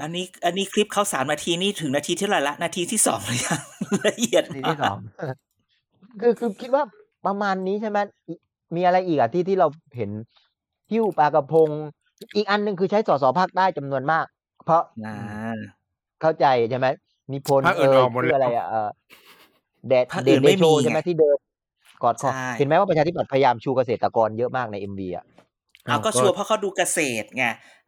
อันนี้ อันนี้คลิปเขาสามนาทีนี่ถึงนาทีที่เท่าไหร่ละ นาทีที่สองเลยยังละเอียดทีที่สองคือคือคิดว่าประมาณนี้ใช่ไหมอีมีอะไรอีกอะที่ที่เราเห็นหิ้วปลากระพง อีกอันหนึ่งคือใช้สสภาคใต้จำนวนมาก เพราะอ่าเข้าใจใช่ไหมนิพนธ์ภาคอื่นเอ่ยออกหมดชื่ออะไรแล้วอะเออแดดภาคเดอื่ดนเดไม่โชมีใช่ไหมไงที่เดินกอดคอใช่เห็นไหมว่าประชาธิปัตย์พยายามชูเกษตรกรเยอะมากในเอ็มวีอะ เอาก็ชัวร์เพราะเขาดูเกษตรไง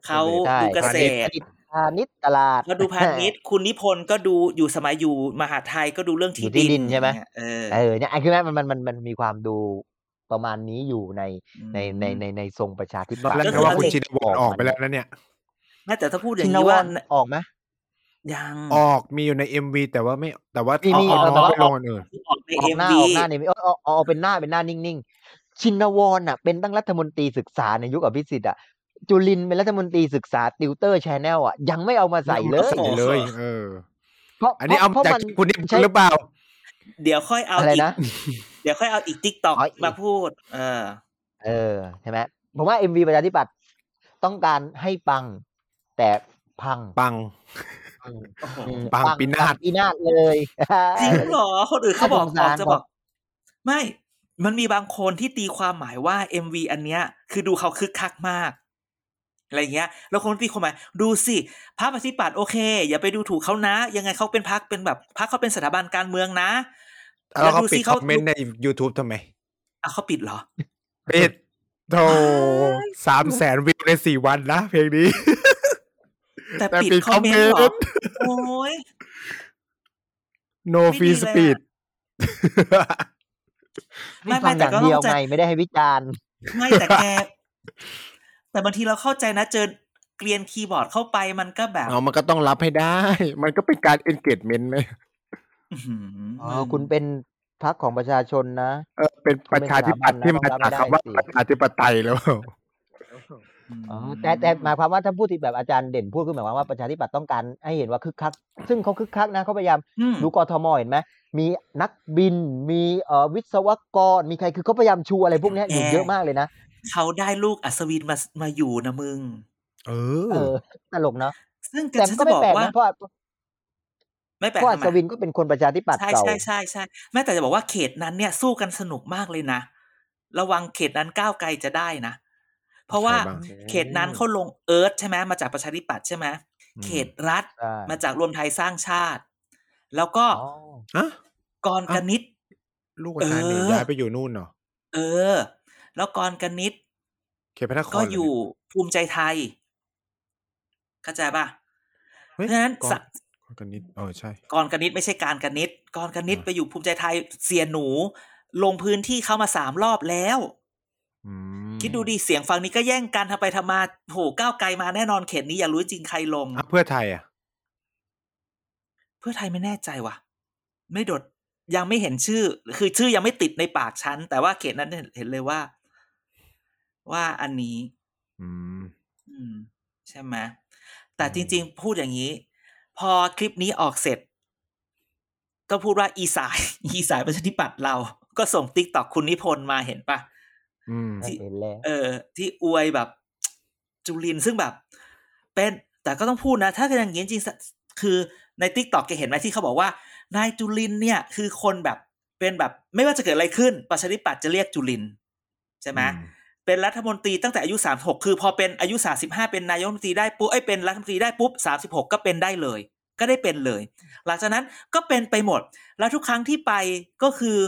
เขาใช่ดูเกษตรพาณิชย์ตลาดก็ดูพาณิชย์คุณนิพนธ์ก็ดูอยู่สมัยอยู่มหาไทยก็ดูเรื่องอยู่ที่ที่ดินใช่ไหมเออเออเนี่ยไอ้คือแม่มันมันมันมันมีความดูประมาณนี้อยู่ในในในในในทรงประชาธิตปัอนตย์แรกก็นึคืกอว่าเอาคุณเด็กชินวรออกไปแล้วนะเนี่ยไม่แต่ถ้าพูดอชิย่างนนี้วว่ารออกไหมยังออกมีอยู่ในเอ็มวีแต่ว่าไม่แต่ว่ามีมีเอาเออแต่เอาว่าไปลงอันอื่นออกในออเอ็กมหน้าวีออกหน้าในมีเออเอาเอาเอาเป็นหน้าเป็นหน้านิ่งๆ ชินวรน่ะเป็นตั้งรัฐมนตรีศึกษาในยุคอภิสิทธิ์อะจุลินทร์เป็นรัฐมนตรีศึกษาติวเตอร์ชแนลอะยังไม่เอามาใส่เลยใส่เลยเออเพราะอันนี้เอาเพราะจากมันคุณนิพนใช้ธ์หรือเปล่า เดี๋ยวค่อยเอาอะไรอีกนะเดี๋ยวค่อยเอาอีกติ๊กตอกอ๋ออีกมาพูด เออ เออใช่ไหมผมว่าเอ็มวีประชาธิปัตย์ต้องการให้ปัง แต่พังปังอืมปังปีนาศปีนาศเลยจริงเหรอคนอื่นเขาบอกน่าสงสารบอกจะบอก ไม่ มันมีบางคนที่ตีความหมายว่า MV อันเนี้ย คือดูเขาคึกคักมากอะไรเงี้ย แล้วคนตีความหมายดูสิพรรคปฏิปัติโอเค อย่าไปดูถูกเขานะ ยังไงเขาเป็นพรรคเป็นแบบพรรคเขาเป็นสถาบันการเมืองนะแล้วเขาดูปิดสิคอมเมนต์ใน YouTube ทำไมอะเขาปิดเหรอปิดโธ่สามแสนวิวในสี่วันนะเพลงนี้ แต่แต่ปิดปิดคอมเมนต์เหรอคอมเมนต์โอ้ย no ไม่ดี free เลยอะ speed ไม่ฟัไม่งอแต่ย่างก็เดียวเข้าใจไงไม่ได้ให้วิจารณ์ไม่แต่แก แต่บางทีเราเข้าใจนะเจอเกลียนคีย์บอร์ดเข้าไปมันก็แบบเอามันก็ต้องรับให้ได้ มันก็เป็นการ engagement ไหมอื้อหืออ๋อคุณเป็นพรรคของประชาชนนะ เออเป็นประชาธิปัตย์ที่มาจากคำว่าประชาธิปไตยแล้วอ๋อ แต่แต่หมายความว่าถ้าพูดที่แบบอาจารย์เด่นพูดคือหมายความว่าประชาธิปัตย์ต้องการให้เห็นว่าคึกคัก ซึ่งเขาคึกคักนะเขาพยายามอืมดูกทมเห็นไหมมีนักบินมีเอ่อวิศวกรมีใครคือเขาพยายามชูอะไรพวกเนี้ยอยู่เยอะมากเลยนะเขาได้ลูกอัศวินมามาอยู่นะมึง เอเอออตลกเนาะซึ่งแต่ฉัมันนก็จะไม่บอกแปลกว่านะเพราะว่าไม่แปลเพกราะอัทำไมศวินก็เป็นคนประชาธิปัตย์ใช่เก่าใช่ใช่ใช่แม้แต่จะบอกว่าเขตนั้นเนี่ยสู้กันสนุกมากเลยนะระวังเขตนั้นก้าวไกลจะได้นะ เพราะว่าใครบ้างเขตนั้นเขาลงเอิร์ธใช่ไหมมาจากประชาธิปัตย์ใช่ไหมอืมเขตรัฐใช่มาจากรวมไทยสร้างชาติ แล้วก็อ๋ออะกรกนิษฐ์ลูกอาจารย์เนี่ยเออย้ายไปอยู่นู่นเหรอเออ แล้วกรกนิษฐ์เขตพระนครก็เหรอยู่เนี่ภูมิใจไทยเข้าใจป่ะเฮ้ยเพราะฉะนั้นกรสะกรกนิดเออใช่กรกนิษฐ์ไม่ใช่การกนิษฐ์กรกนิษฐ์อ่าไปอยู่ภูมิใจไทยเสียหนู ลงพื้นที่เข้ามาสามรอบแล้วอืม คิดดูดิเสียงฝั่งนี้ก็แย่งกันทำไปทำมาโหก้าวไกลมาแน่นอนเขตนี้อยากรู้จริงใครลงอะเพื่อไทยอะ เพื่อไทยไม่แน่ใจว่ะ ไม่โดดยังไม่เห็นชื่อ คือชื่อยังไม่ติดในปากฉันแต่ว่าเขตนั้นเห็นเห็นเลยว่า ว่าอันนี้ อืม อืม ใช่ไหมแต่จริง ๆ พูดอย่างนี้ พอคลิปนี้ออกเสร็จ ก็พูดว่าอีสาย อีสายประชาธิปัตย์เรา ก็ส่ง TikTok คุณนิพนธ์มาเห็นปะ อืมเห็นแล้วเออ ที่อวยแบบ จุลินทร์ซึ่งแบบ เป็น แต่ก็ต้องพูดนะ ถ้าเป็นอย่างนี้จริงๆคือใน TikTok แกเห็นไหมที่เขาบอกว่า นายจุลินทร์เนี่ย คือคนแบบเป็นแบบ ไม่ว่าจะเกิดอะไรขึ้นประชาธิปัตย์จะเรียกจุลินทร์ใช่ไหมอืมเป็นรัฐมนตรีตั้งแต่อายุ 36 คือพอเป็นอายุ 35 เป็นนายกรัฐมนตรีได้ปุ๊บไอ้ยเป็นรัฐมนตรีได้ปุ๊บ 36 ก็เป็นได้เลย ก็ได้เป็นเลย หลังจากนั้นก็เป็นไปหมด แล้วทุกครั้งที่ไปก็คือ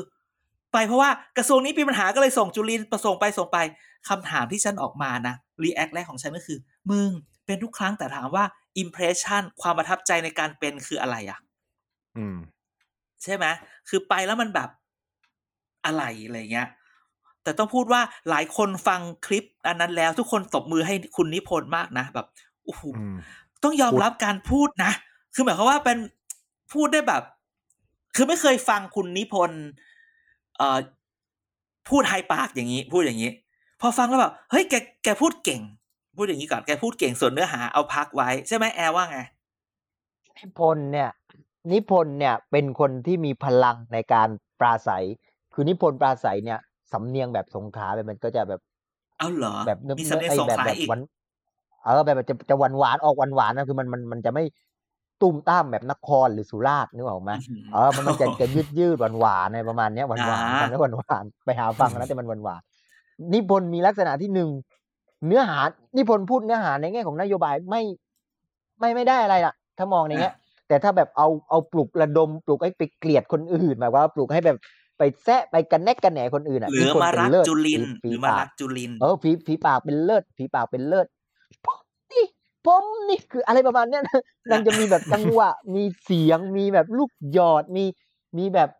ไปเพราะว่ากระทรวงนี้มีปัญหาก็เลยส่งจุลินทร์ส่งไปส่งไปคำถามที่ฉันออกมานะ react แรกของฉันก็คือ มึงเป็นทุกครั้งแต่ถามว่า impression ความประทับใจในการเป็นคืออะไรอะอืม ใช่ไหมคือไปแล้วมันแบบอะไรอะไรเงี้ย แต่ต้องพูดว่าหลายคนฟังคลิปอันนั้นแล้วทุกคนตบมือให้คุณนิพนธ์มากนะแบบโอ้โหอืมต้องยอมพูดรับการพูดนะ คือหมายความว่าเป็นพูดได้แบบ คือไม่เคยฟังคุณนิพนธ์ เอ่อพูดไฮปาร์กอย่างนี้พูดอย่างนี้ พอฟังแล้วแบบเฮ้ยแกแกพูดเก่ง พูดอย่างนี้ก่อนแกพูดเก่งส่วนเนื้อหาเอาพักไว้ ใช่ไหมแอร์ว่าไงนิพนธ์เนี่ยนิพนธ์เนี่ยเป็นคนที่มีพลังในการปราศัย คือนิพนธ์ปราศัยเนี่ยสำเนียงแบบสงขลาแบบมันก็จะแบบเอาเหรอแบบเนื้อมีสำเนียงไอ้สงแบบขลาแบบอีกหวานเออแบบจะจะหวานหวานๆออกหวานหวานๆนะคือมันมันมันจะไม่ ตุ้มต้ามแบบนครหรือสุราษฎร์นึกออกไหมอื้อหือเออมันมันจะจะยืดยืดหวานหวานๆในประมาณเนี้ยหวานหวานอ่าฟังแล้วหวานหวานๆไปหาฟังนะแต่มันหวานหวานๆนิพนธ์มีลักษณะที่หนึ่งเนื้อหานิพนธ์พูดเนื้อหาในแง่ของนโยบายไม่ไม่ไม่ได้อะไรล่ะ ถ้ามองในแง่แต่ถ้าแบบเอาเอาปลุกระดมปลุกให้ไปเกลียดคนอื่นหมายความว่าปลุกให้แบบไปแซะไปกันแนกกันแหนคนอื่นอะหรือนิพนธ์มาเป็นรักเลิศจุลินฝีหรือฝีมาปากรักจุลินเออผีผีปากเป็นเลิศผีปากเป็นเลิศ ผมนี่ผมนี่คืออะไรประมาณเนี้ยนะนางจะมีแบบจังหวะมีเสียงมีแบบลูกหยอดมีมีแบบ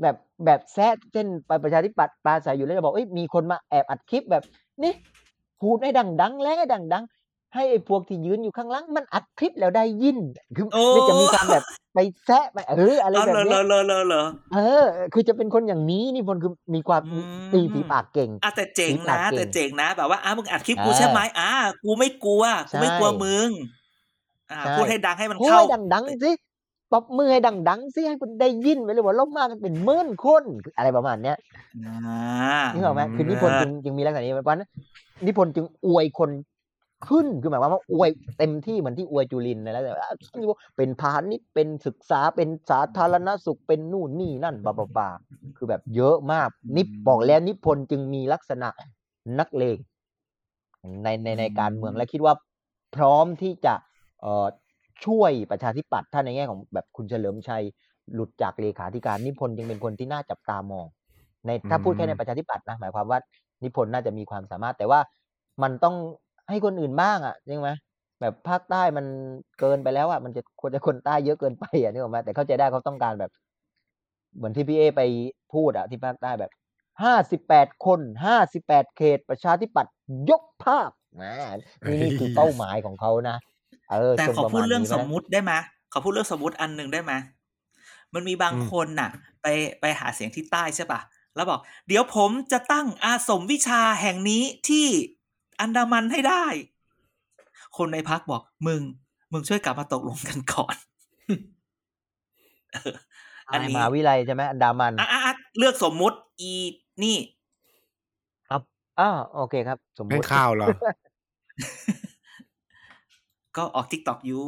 แบบแบบแซะเช่นไปประชาธิปัตย์ปราศัยอยู่แล้วจะบอกเอ้ยมีคนมาแอบอัดคลิปแบบนี่พูดให้ดังๆแล้วให้ดังๆ ให้ไอ้พวกที่ยืนอยู่ข้างหล่างมันอัดคลิปแล้วได้ยิน คือโอ้นี่จะมีการแบบไปแซะไปเอออะไรเอาแบบเหรอเนี้ยเหรอเหรอเหรอเออ คือจะเป็นคนอย่างนี้นี่พลคือมีความอืมตีฝีปากเก่งอะแต่เจ๋งฝีปานะกเก่งแต่เจ๋งนะแบบว่าอะมึงอัดคลิปกูอ่าใช่ไหมอะกูไม่กลัวกูไม่กลัวใช่มึงอ่าใช่พูดให้ดังให้มันพูดเข้าให้ดังๆสิปรบมือให้ดังๆสิให้คุณได้ยินไปเลยว่าเรามากันเป็นหมื่นคนอะไรประมาณเนี้ยอ่านี่ออกไหมคือนิพนธ์จึงจึงมีลักษณะนี้เพราะฉะนั้นนิพนธ์จึงอวยคน ขึ้นคือหมายความว่าอวยเต็มที่เหมือนที่อวยจุลินทร์นะแล้วแต่เป็นพาณิชย์เป็นศึกษาเป็นสาธารณสุขเป็นนู่นนี่นั่นบาบาบาคือแบบเยอะมากนิพบอกแล้วนิพนธ์จึงมีลักษณะนักเลงในในในการเมืองและคิดว่าพร้อมที่จะเอ่อช่วยประชาธิปัตย์ถ้าในแง่ของแบบคุณเฉลิมชัยหลุดจากเลขาธิการนิพนธ์จึงเป็นคนที่น่าจับตามอง ในถ้าพูดแค่ในประชาธิปัตย์นะหมายความว่านิพนธ์น่าจะมีความสามารถ แต่ว่ามันต้อง ให้คนอื่นบ้างอะจริงไหมแบบภาคใต้มันเกินไปแล้วอะมันจะควรจะคนใต้เยอะเกินไปอะนึกออกไหมแต่เข้าใจได้เขาต้องการแบบ เหมือนที่พี่เอไปพูดอะที่ภาคใต้แบบห้าสิบแปดคนห้าสิบแปดเขตประชาธิปัตย์ยกภาพนะนี่นี่คือเป้าหมายของเขานะเออแต่ทรงขอประพูดมาณเรื่องนี้สนะมมุติได้ไหมขอพูดเรื่องสมมุติอันหนึ่งได้ไหมมันมีบางอืมคนน่ะ ไปไปหาเสียงที่ใต้ใช่ปะแล้วบอก เดี๋ยวผมจะตั้งอาสมวิชาแห่งนี้ที่ อันดามันให้ได้ คนในพักบอกมึง มึงช่วยกลับมาตกลงกันก่อนเอออันในนี้มหาวิทยาลัยใช่ไหมอันดามันอะอะอะเลือกสมมุติ อีนี่ ครับอ้าวโอเคครับ สมมเป็นติข่าวเหรอก็ออก TikTok อยู่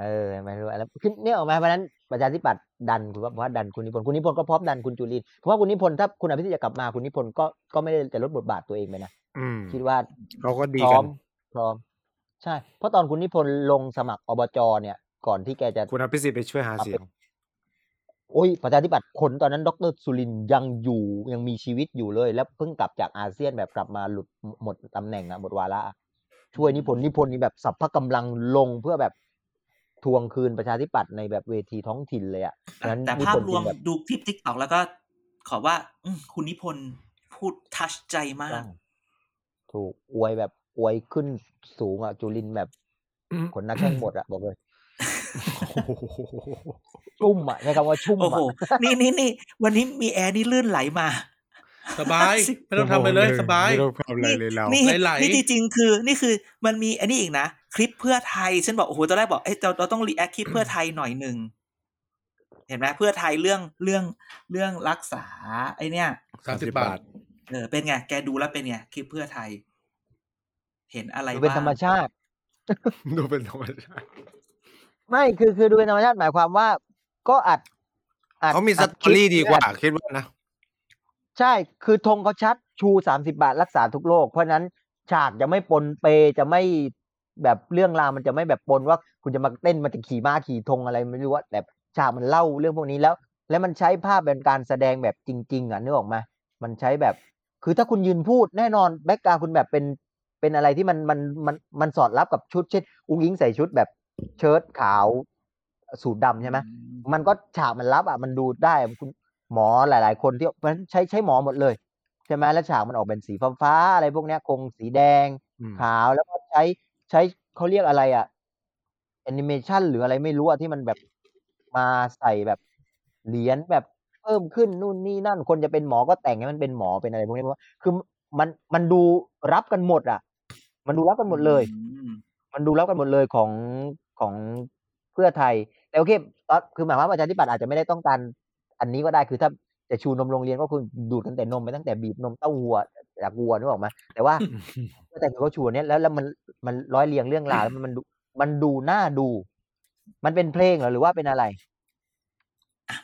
เออไม่รู้แล้วคือเนี่ยออกมาเพราะฉะนั้นประชาธิปัตย์ดันคุณว่าว่าดันคุณนิพนธ์คุณนิพนธ์ก็พร้อมดันคุณจุลินทร์เพราะว่าคุณนิพนธ์ถ้าคุณอภิสิทธิ์จะกลับมาคุณนิพนธ์ก็ก็ไม่ได้จะลดบทบาทตัวเองไปนะอืม คิดว่าเขาก็ดีพร้กัอนมพร้อม ใช่ เพราะตอนคุณนิพนธ์ลงสมัครอบจเนี่ย ก่อนที่แกจะคุณอภิสิทธิ์ไปช่วยหาเสียงโอ้ยประชาธิปัตย์คนตอนนั้น ดรสุรินทร์ยังอยู่ยังมีชีวิตอยู่เลย แล้วเพิ่งกลับจากอาเซียนแบบกลับมาหลุดหมดตำแหน่งอะหมดวาระอะช่วยนิพนธ์นิพนธ์นี่แบบสัพพะกำลังลงเพื่อแบบทวงคืนประชาธิปัตย์ในแบบเวทีท้องถิ่นเลยอะฉะนั้นแต่นิภาพพนธ์รวจึมงแบบดูคลิป TikTok แล้วก็ขอว่าอืมคุณนิพนธ์พูด touch ใจมาก ถูกอวยแบบอวยขึ้นสูงอะจุลินทร์แบบอืมขนหนักแข้งหมดอะบอกเลยชุ่มอะใช้คำว่าชุ่มโอ้โหอะนี่นี่นี่วันนี้มีแอร์นี่ลื่นไหลมา สบายไม่ต้องทำอะไรเลยสบายไม่ต้องทำอะไรเลยเรานี่ไหลๆนี่จริงๆคือ นี่คือมันมีอันนี้อีกนะคลิปเพื่อไทยฉันบอกโอ้โหตอนแรกบอกเอ้ยเราเราต้อง react คลิปเพื่อไทยหน่อยหนึ่งเห็นไหมเพื่อไทยเรื่องเรื่องเรื่องรักษา ไอเนี่ยสามสิบบาท เออเป็นไง แกดูแล้วเป็นไงคลิปเพื่อไทย เห็นอะไรดูเป็นบ้างธรรมชาติ ดูเป็นธรรมชาติ ไม่คือคือดูเป็นธรรมชาติหมายความว่า ก็อัดอัดเขามี story คลิปดีกว่าอัคิดว่านะ ใช่คือธงเขาชัดชูสามสิบบาทรักษาทุกโรคเพราะฉะนั้นฉากจะไม่ปนเปจะไม่แบบเรื่องราวมันจะไม่แบบปนว่าคุณจะมาเต้นมันจะขี่ม้าขี่ธงอะไรไม่รู้ว่าแบบฉากมันเล่าเรื่องพวกนี้แล้ว แล้วมันใช้ภาพเป็นการแสดงแบบจริง ๆอะนึกออกไหมมันใช้แบบ คือถ้าคุณยืนพูดแน่นอน background คุณแบบเป็นเป็นอะไรที่มันมันมันมันสอดรับกับชุดเช่นอุ้งอิงใส่ชุดแบบเชิ้ตขาวสูทดำใช่ไหมมันก็ฉากมันรับอะมันดูได้คุณหมอหลาย ๆ คนที่เพราะฉะนั้นใช้ใช้หมอหมดเลยใช่ไหมแล้วฉากมันออกเป็นสีฟ้าๆอะไรพวกเนี้ยคงสีแดงอืมขาวแล้วก็ใช้ใช้เขาเรียกอะไรอะแอนิเมชันหรืออะไรไม่รู้อะที่มันแบบมาใส่แบบเหรียญแบบเพิ่มขึ้นนู่นนี่นั่น คนจะเป็นหมอก็แต่งให้มันเป็นหมอเป็นอะไรพวกนี้เพราะว่าคือมันมันดูรับกันหมด อะ มันดูรับกันหมดเลยอืมมันดูแล้วกันหมดเลยของของเพื่อไทย แต่โอเคตอนคือหมายความว่าประชาธิปัตย์อาจจะไม่ได้ต้องการอันนี้ก็ได้คือถ้าจะชูนมโรงเรียนก็คือดูดกันแต่นมไปตั้งแต่บีบนมเต้าวัวจากวัวนึกออกไหมแต่ว่าเพื่อไทยคือเขาชูอันเนี้ยแล้วแล้วมันมันร้อยเรียงเรื่องราวแล้วมันมันดูมันดูน่าดู มันเป็นเพลงเหรอหรือว่าเป็นอะไร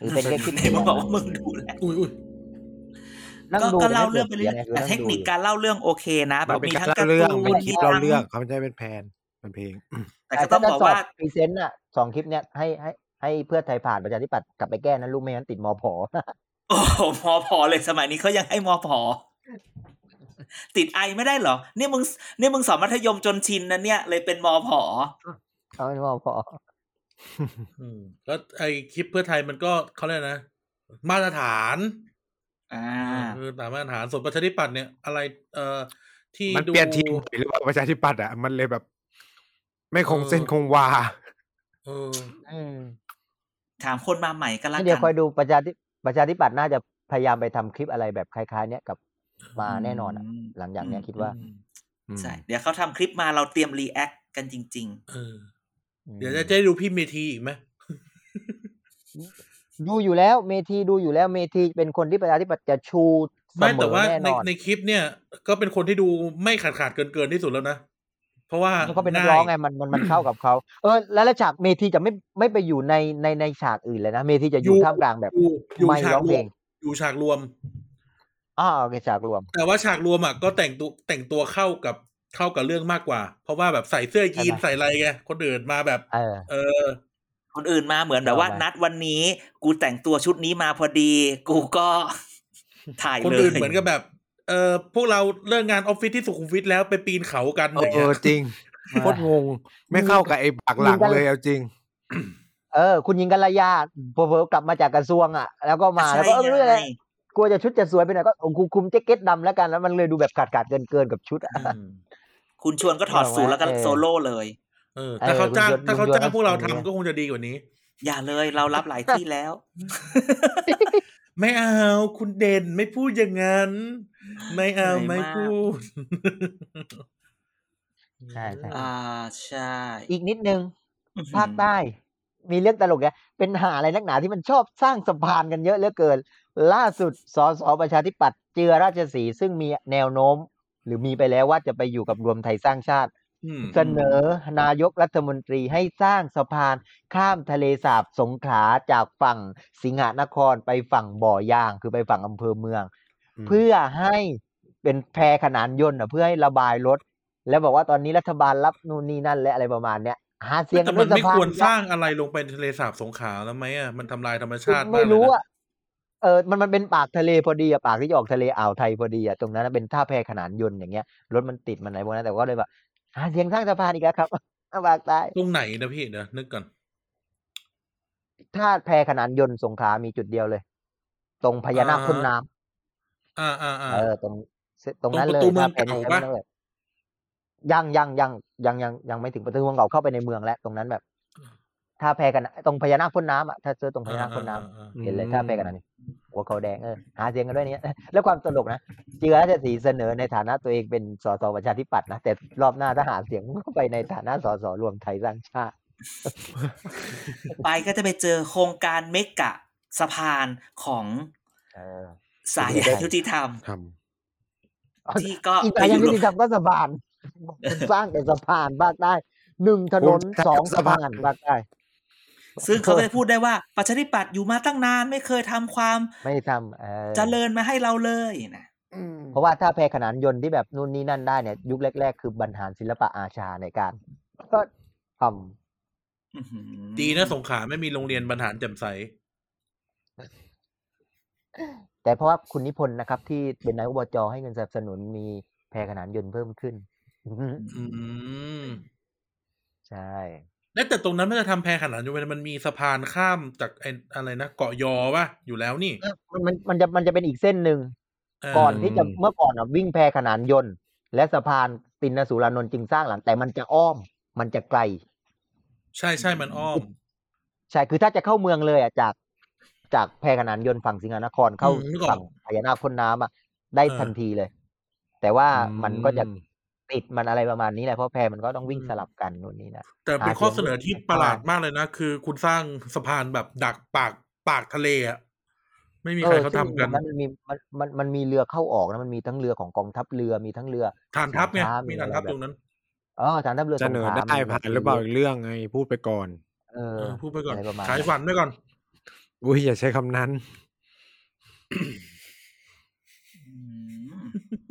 หรือเป็นแค่คลิปไหนมึงบอกว่ามึงดูแลอุ้ยอุ้ยนั่งก็ดูก็แต่เล่าไม่เรื่องไปปิดเรื่อยสีงแต่นั่งเทคดูนิคอยู่การเล่าเรื่องโอเคนะแบมันบเป็นมีการทั้งเล่าการ์เรื่องตูเป็นนคลิมีปเล่าทั้งเรื่องเขาไม่ใช่เป็นแพนเป็นเพลง แต่ก็ต้องบอกว่าพรีเซนต์อะสองคลิปเนี้ยให้ให้ให้เพื่อไทยผ่านประชาธิปัตย์กลับไปแก้นั้นลูกไม่งั้นติดมผโอ้โหมอพอเลยสมัยนี้เขายังให้มอพอติดไอไม่ได้เหรอ นี่มึงนี่มึงสอนมัธยมจนชินนะเนี่ยเลยเป็นมอพอเอาเป็นมผอืม แล้วไอคลิปเพื่อไทยมันก็เขาเรียกนะ มาตรฐาน อ่าคือตามมาตรฐานส่วนประชาธิปัตย์เนี่ยอะไร เอ่อที่มันดูเปลี่ยนทีมหรือว่าประชาธิปัตย์อะมันเลยแบบ ไม่คงเออเส้นคงวาเอออืมถามคนมาใหม่ก็แล้วเดี๋ยวคกัอยนดูประชาธิประชาธิปัตย์น่าจะพยายามไปทำคลิปอะไรแบบคล้ายๆ เนี้ยกับมาแน่นอนอะมหลังจากเนี้ยคิดว่าอืมอืมใช่เดี๋ยวเขาทำคลิปมาเราเตรียมรีแอคกันจริงเออ เดี๋ยวจะได้ดูพี่เมทีอีกไหมดูอยู่แล้วเมทีดูอยู่แล้วเมทีเป็นคนที่ประชาธิปัตย์จะชูเสไม่มแต่อว่าแน่ในนอนในคลิปเนี่ย ก็เป็นคนที่ดูไม่ขาดขาดเกินเกินๆที่สุดแล้วนะเพราะว่าแล้วก็เป็นนักร้องไงมันมันมันเข้ากับเขาเออแล้วแล้วฉากเมทีจะไม่ไม่ไปอยู่ในในในฉากอื่นเลยนะเมทีจะอยู่ท่ามกลางแบบอยู่อยู่ไม่ฉากร้องรเพลวมงอยู่ฉากรวมอ๋อโอเคฉากรวม แต่ว่าฉากรวมอะก็แต่งตัวแต่งตัวเข้ากับ เข้ากับเรื่องมากกว่า เพราะว่าแบบใส่เสื้อยีนใช่ไหมใส่อะไรไงคนอื่นมาแบบ เออเออๆคนอื่นมาเหมือนแบบว่าเอามานัดวันนี้ กูแต่งตัวชุดนี้มาพอดี กูก็ถ่ายคนเลยอื่นเหมือนกับแบบ เออพวกเราเลิกงานออฟฟิศที่สุขุมวิทแล้วไปปีนเขากันอย่างเอเงี้ยอจริงโคตรงง ไม่เข้ากับไอ้ปากหลังเลยเอาจริงอเออ คุณยิงกัลยาเผลอๆกลับมาจากกระทรวงอะ แล้วก็มาแล้วก็เออไม่รู้อะไรใช่ไงกลัวจะชุดจะสวยไปหน่อยก็เอาคุมแจ็คเก็ตดำแล้วกันแล้วมันเลยดูแบบขาดขาดเกินเกินๆกับชุดอะอืม คุณชวนก็ถอดสูทแล้วก็เออโซโล่เลยเออถ้าเขาจ้างเออถ้าเขาคุณโยนจ้างพวกเราคุณโยนทำก็คงจะดีกว่านี้ อย่าเลยเรารับหลายที่แล้ว ไม่เอาคุณเด่นไม่พูดอย่างนั้น ไม่เอาเหนื่อยไม่มากพูดใช่ใช่อ่าใช่ อีกนิดนึงอื้อหือภาคใต้ มีเรื่องตลกเนี่ยเป็นหาอะไรนักหนาที่มันชอบสร้างสะพานกันเยอะเหลือเกิน ล่าสุดสสประชาธิปัตย์เจือราชสีห์ซึ่งมีแนวโน้ม หรือมีไปแล้วว่าจะไปอยู่กับรวมไทยสร้างชาติอืมเสนอนายกรัฐมนตรีให้สร้างสะพานข้ามทะเลสาบสงขลาจากฝั่งสิงหนครไปฝั่งบ่อยาง คือไปฝั่งอำเภอเมืองมเพื่อให้เป็นแพขนานยนต์อะเพื่อให้ระบายรถ แล้วบอกว่าตอนนี้รัฐบาลรับนู่นนี่นั่นและอะไรประมาณเนี้ยหาเสียงแต่กันมัด้วนยสะไม่พานควรสร้างอะไรลงไปในทะเลสาบสงขลาแล้วไหมอะมันทำลายธรรมชาติากไม่เลยรู้นะอะ เออมันมันเป็นปากทะเลพอดีอะปากที่จะออกทะเลอ่าวไทยพอดีอะตรงนั้นนะเป็นท่าแพขนานยนต์อย่างเงี้ยรถมันติดมันอะไรพวกนั้นแต่ก็เลยแบบหาเสียงสร้างสะพานอีกแล้วครับปากใต้ตรงไหนนะพี่เดี๋ยวนึกก่อนท่าแพขนานยนต์สงขลามีจุดเดียวเลย ตรงพญานาคพ่นน้ำอ่าอ่าอ่าเออตรงตรงนั้นตรงเลประตูเมืองยครับเก่าแผนปะนั้นเลยยังยังยังยังยังยังไม่ถึงประตูเมืองเก่าเข้าไปในเมืองแล้วตรงนั้นแบบ ท่าแพกันตรงพญานาคพ่นน้ำอะถ้าเจอตรงพญานาคพ่นน้ำอ่าอ่าอ่าเห็นเลยท่าแพกันนั้นหัวเขาแดงเออหาเสียงกันด้วยเนี้ยแล้วความตลกนะเจือราชสีห์เสนอในฐานะตัวเองเป็นสสประชาธิปัตย์นะแต่รอบหน้าถ้าหาเสียงก็ไปในฐานะสสรวมไทยสร้างชาติไปก็จะไปเจอโครงการเมกะสะพานของเออสายใยยุติธรรมทที่ก็อีกไปแต่อยังยู่ยุติธรรมก็สะพานมันสร้างแต่สะพานภาคใต้หนึ่งถนนสองสะพานภาคใต้ ซึ่งเขาก็จะพูดได้ว่าประชาธิปัตย์อยู่มาตั้งนานไม่เคยทำความไม่ทำเออเจริญมาให้เราเลยนะำเพราะว่าถ้าแพรขนานยนต์ที่แบบนู่นนี่นั่นได้เนี่ย ยุคแรก ๆ คือบรรหารศิลปะอาชาในการ ก็ทอื้อหือดีนะสงขลาไม่มีโรงเรียนบรรหารแจ่มใสำแต่เพราะว่าคุณนิพนธ์นะครับ ที่เป็นนายกอบจให้เงินสนับสนุนมีแพรขนานยนต์เพิ่มขึ้น อืมใช่ แล้วแต่ตรงนั้นมันจะทำแพขนาดอยู่มันมันมีสะพานข้ามจากไอ้อะไรนะเกาะยอป่ะอยู่แล้วนี่ มันมันมันจะมันจะเป็นอีกเส้นหนึ่งเออก่อนที่จะเมื่อก่อนอะวิ่งแพรขนานยนต์ และสะพานตินสุรานนท์จึงสร้างหลังแต่มันจะอ้อม มันจะไกล ใช่ใช่มันอ้อม ใช่คือถ้าจะเข้าเมืองเลยอะจากจากแพรขนานยนต์ฝั่งสิงหนครเข้าอืมนึกออกฝั่งพญานาคพ่นน้ำอะได้เออทันทีเลย แต่ว่าอืมมันก็จะ ติดมันอะไรประมาณนี้แหละเพราะแพรมันก็ต้องวิ่งอืมสลับกันนู่นนี่นะแต่เป็นหาข้อเสีเสยงนอที่ประหลาดมากเลยนะ คือคุณสร้างสะพานแบบดักปากปากทะเลอะไม่มีใครเขาทำกันซึ่งมันมีมันมันมันมีเรือเข้าออกนะมันมีทั้งเรือของกองทัพเรือมีทั้งเรือฐานทัพไงสินค้ามีมีฐานทัพอะไรแบบตรงนั้นอ๋อฐานทัพเรือเสนอสงขลาได้มีผ่านหรือเปล่าอีกเรื่องไงพูดไปก่อน เออเออพูดไปก่อนอะไรประมาณขายนั้นฝันไปก่อนอุ้ยอย่าใช้คำนั้นอืม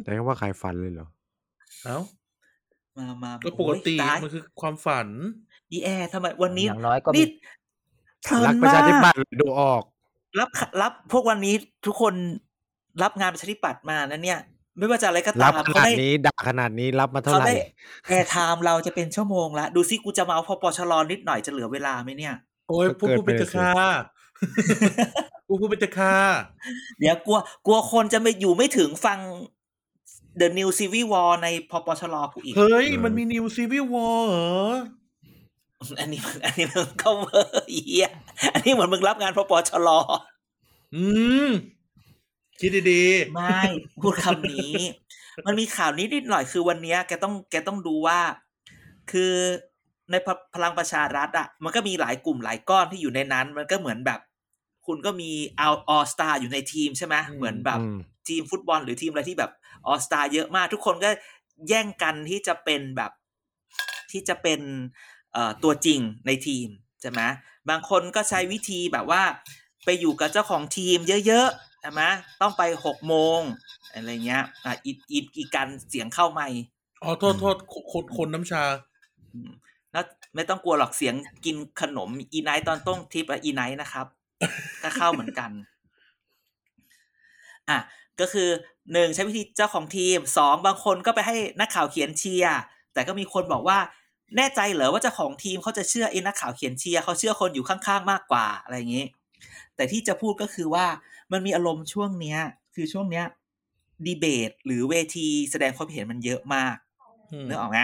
ใช้คำว่าขายฝันเลยเหรอ เอ้ามามาก็ปกติโอ้ยตายมันคือความฝันอีแอร์ทำไมวันนี้อย่างน้อยก็มีนี่เพลิรันกประมาชาธิปัตกย์ดูออก รับรับพวกวันนี้ทุกคนรับงานประชาธิปัตย์มานะเนี่ย ไม่ว่าจะอะไรก็รัตาบมขเขานาดได้นี้ด่าขนาดนี้รับมาเท่าเขาไหร่ได้แอร์ไทม์เราจะเป็นชั่วโมงละดูซิกูจะมาเอาพอปชรนิดหน่อยจะเหลือเวลาไหมเนี่ย โอ้ยพูดพูดไปเถอะค่ะพูดพูดไปเถอะค่ะเดี๋ยวกลัวกลัวคนจะไม่อยู่ไม่ถึงฟัง The New Civil War ในพปชรกูอีก เฮ้ย มันมีนิวซีวิววอร์เหรอ อันนี้มันอันนี้มันก็เวอร์เหี้ยอันนี้เหมือนมึงรับงานพปชรอืมคิดดีไม่พูดคำนี้ มันมีข่าวนี้นิดหน่อยคือวันเนี้ยแกต้องแกต้องดูว่า คือในพพลังประชารัฐอะ มันก็มีหลายกลุ่มหลายก้อนที่อยู่ในนั้น มันก็เหมือนแบบ คุณก็มีเอาออสตาอยู่ในทีมใช่ไหมเหมือนแบบอืม ทีมฟุตบอลหรือทีมอะไรที่แบบออสตาเยอะมาก ทุกคนก็แย่งกันที่จะเป็นแบบที่จะเป็นเอ่อตัวจริงในทีมใช่ไหมบางคนก็ใช้วิธีแบบว่าไปอยู่กับเจ้าของทีมเยอะๆใช่ไหมต้องไปหกโมงอะไรเงี้ยอะอีอีอีการเสียงเข้าไม่ๆอ๋อโทษโทษคนคนน้ำชาอืมแล้วไม่ต้องกลัวหรอกเสียงกินขนมอีไนท์ตอนต้งทิปอะอีไนท์นะครับ ก็เข้าเหมือนกัน อะ ก็คือหนึ่งใช้วิธีเจ้าของทีมสองบางคนก็ไปให้นักข่าวเขียนเชียร์แต่ก็มีคนบอกว่าแน่ใจเหรอว่าเจ้าของทีมเขาจะเชื่อไอ้นักข่าวเขียนเชียร์เขาเชื่อคนอยู่ข้างๆ มากกว่าอะไรอย่างนี้ แต่ที่จะพูดก็คือว่ามันมีอารมณ์ช่วงเนี้ย คือช่วงเนี้ยดีเบต หรือเวทีแสดงความเห็นมันเยอะมากอืมนึกออกไหม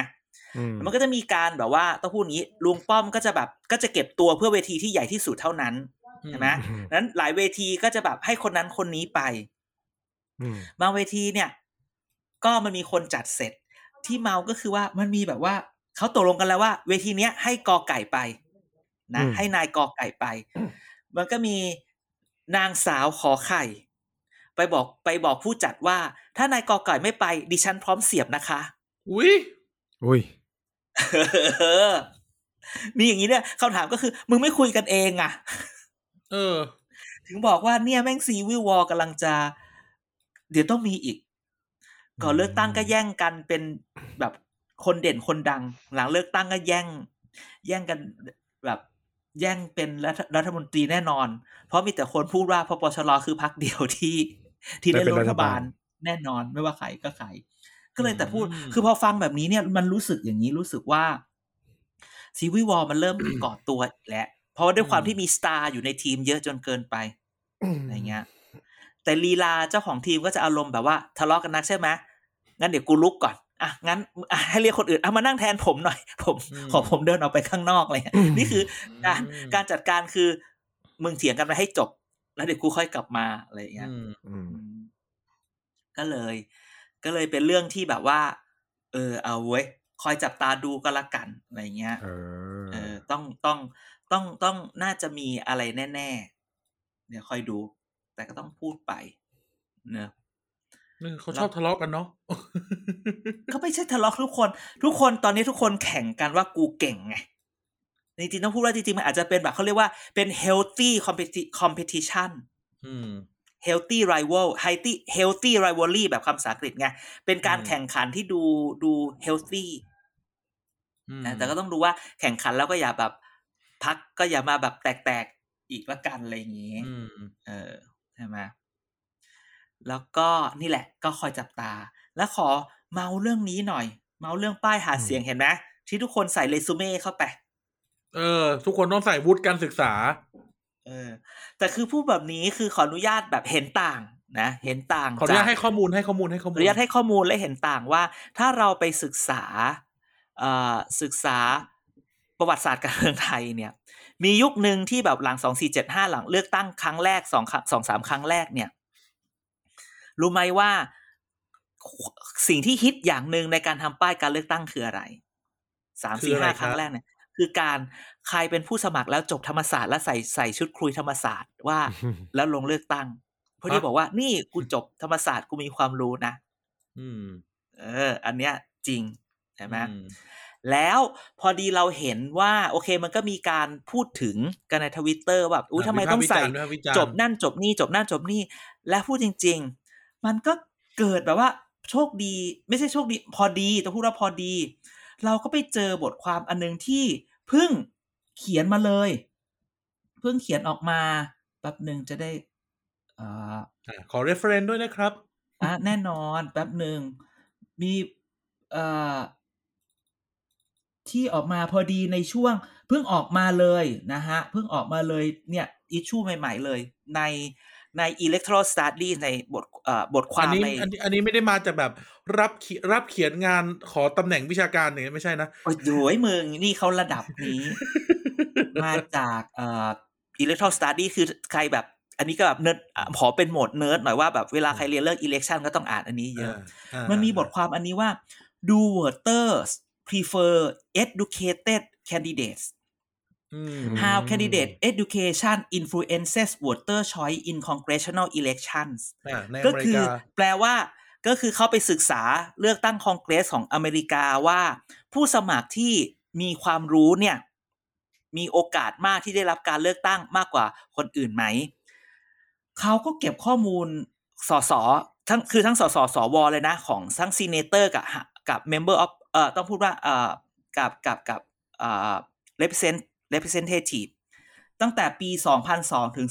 อืมมันก็จะมีการแบบว่าต้องพูดอย่างนี้ลุงป้อมก็จะแบบก็จะเก็บตัวเพื่อเวทีที่ใหญ่ที่สุดเท่านั้นใช่ไหมอืมนั้นหลายเวทีก็จะแบบให้คนนั้นคนนี้ไปอืม บางเวทีเนี่ย ก็มันมีคนจัดเสร็จ ที่เมาก็คือว่ามันมีแบบว่าเขาตกลงกันแล้วว่า เวทีเนี้ยให้กอไก่ไปนะอืมให้นายกอไก่ไป มันก็มีนางสาวขอไข่ ไปบอกไปบอกผู้จัดว่า ถ้านายกอไก่ไม่ไป ดิฉันพร้อมเสียบนะคะ อุ้ยอุ้ยมีอย่างนี้เนี่ยคำถามก็คือ มึงไม่คุยกันเองอะเออ ถึงบอกว่าเนี่ยแม่งซีวิววอลกำลังจะ เดี๋ยวต้องมีอีก ก่อนเลือกตั้งก็แย่งกันเป็นแบบคนเด่นคนดัง หลังเลือกตั้งก็แย่ง แย่งกันแบบแย่งเป็นรัฐรัฐมนตรีแน่นอน เพราะมีแต่คนพูดว่าพปชรคือพักเดียวที่ที่ได้ได้เป็นรัรัฐฐบาบาลลแน่นอนไม่ว่าใครก็ใครก็เลยแต่พูดอืมคือพอฟังแบบนี้เนี่ยมันรู้สึกอย่างนี้รู้สึกว่าซีวิวอลมันเริ่มก่อตัวอีกแล้ว เพราะว่าด้วยความที่มีสตาร์อยู่ในทีมเยอะจนเกินไปอะไรเงี้ย แต่ลีลาเจ้าของทีมก็จะอารมณ์แบบว่าทะเลาะกันนักใช่ไหมงั้นเดี๋ยวกูลุกก่อนอะงั้นอะให้เรียกคนอื่นเอามานั่งแทนผมหน่อย ผมอืมขอผมเดินออกไปข้างนอกอะไรเลยนี่คือการอืมการจัดการคือมึงเถียงกันไปให้จบ แล้วเดี๋ยวกูค่อยกลับมาอะไรอย่างเงี้ยอืมอืมอืมก็เลย ก็เลยเป็นเรื่องที่แบบว่า เออ เอาเว้ยคอยจับตาดูก็ละกันอะไรเงี้ยเออเออต้องต้องต้องต้องน่าจะมีอะไรแน่ ๆ เดี๋ยวค่อยดู แต่ก็ต้องพูดไปเนอะนี่เขาชอบทะเลาะกันเนาะก็ไม่ใช่ทะเลาะทุกคน ทุกคนตอนนี้ทุกคนแข่งกันว่ากูเก่งไงจริงๆต้องพูดว่าจริงๆมันอาจจะเป็นแบบเขาเรียกว่าเป็น healthy competi- competition อืม healthy rival healthy healthy rivalry แบบคำภาษาอังกฤษไง เป็นการอืมแข่งขันที่ดูดู healthy อืมนะแต่ก็ต้องดูว่าแข่งขันแล้วก็อย่าแบบพักก็อย่ามาแบบแตกๆอีกละกันอะไรอย่างงี้อืมเออ ใช่ไหมแล้วก็นี่แหละก็คอยจับตา แล้วขอเมาเรื่องนี้หน่อย เมาเรื่องป้ายหาเสียงเห็นไหมที่ทุกคนใส่เรซูเม่เข้าไป เออ ทุกคนต้องใส่วุฒิการศึกษา เออ แต่คือพูดแบบนี้คือขออนุญาตแบบเห็นต่างนะ เห็นต่างขออนุญาตจกให้ข้อมูลให้ข้อมูลให้ข้อขมูอลอนุญาตให้ข้อมูลและเห็นต่างว่า ถ้าเราไปศึกษา เอ่อศึกษาประวัติศาสตร์การเมืองไทยเนี่ย มียุคหนึ่งที่แบบหลังสองสี่เจ็ดห้าหลังเลือกตั้งครั้งแรกสองสองสามครั้งแรกเนี่ย รู้ไหมว่าสิ่งที่ฮิตอย่างหนึ่งในการทำป้ายการเลือกตั้งคืออะไรสามคือสี่อะไรห้าคครับรั้งแรกเนี่ย คือการใครเป็นผู้สมัครแล้วจบธรรมศาสตร์แล้วใส่ใส่ชุดครุยธรรมศาสตร์ว่าแล้วลงเลือกตั้งเพื่อที่บอกว่านี่กูจบธรรมศาสตร์กูมีความรู้นะอืม เออ อันเนี้ยจริงใช่ไหมอืม แล้วพอดีเราเห็นว่าโอเคมันก็มีการพูดถึงกันในทวิตเตอร์แบบอุ้ยทำไมต้องใส่วิพากษ์วิจารณ์วิพากษ์วิจารณ์จบนั่นจบนี่จบนั่นจบนี่ และพูดจริง ๆ มันก็เกิดแบบว่าโชคดี ไม่ใช่โชคดี พอดีต้องพูดว่าพอดี เราก็ไปเจอบทความอันนึงที่เพิ่งเขียนมาเลย เพิ่งเขียนออกมาแป๊บหนึ่งจะได้อ่าอะขอ reference ด้วยนะครับอะแน่นอนแป๊บหนึ่งมีเอ่อ ที่ออกมาพอดีในช่วงเพิ่งออกมาเลยนะฮะเพิ่งออกมาเลยเนี่ยอิชชูใหม่ ๆ เลยในใน electoral study ในบทเอ่อบทควาอันมนี้ในอันนี้อันนี้ไม่ได้มาจากแบบรับเขียรับเขียนงานขอตำแหน่งวิชาการอย่างนี้ไม่ใช่นะโอ้ยโยมึงนี่เขาระดับนี้ มาจากเอ่อ electoral study คือใครแบบอันนี้ก็แบบเนิร์ดอะขอเป็นโหมดเนิร์ดหน่อยว่าแบบเวลาใครเรียนเรื่อง election ก็ต้องอ่านอันนี้เยอะอ่ามันมีบทความอันนี้ว่า do voters prefer educated candidates อืม how candidate education influences voter choice in congressional elections อ่าในอก็เมริคือกาแปลว่าก็คือเขาไปศึกษาเลือกตั้งคองเกรสของอเมริกาว่า ผู้สมัครที่มีความรู้เนี่ย มีโอกาสมากที่ได้รับการเลือกตั้งมากกว่าคนอื่นไหม เขาก็เก็บข้อมูลสสทั้งคือทั้งสสสวเลยนะ ของทั้งซีเนเตอร์กับกับ member of เอ่อต้องพูดว่าเอ่อกับกับกับเอ่อ represent representative ตั้งแต่ปี 2002 ถึง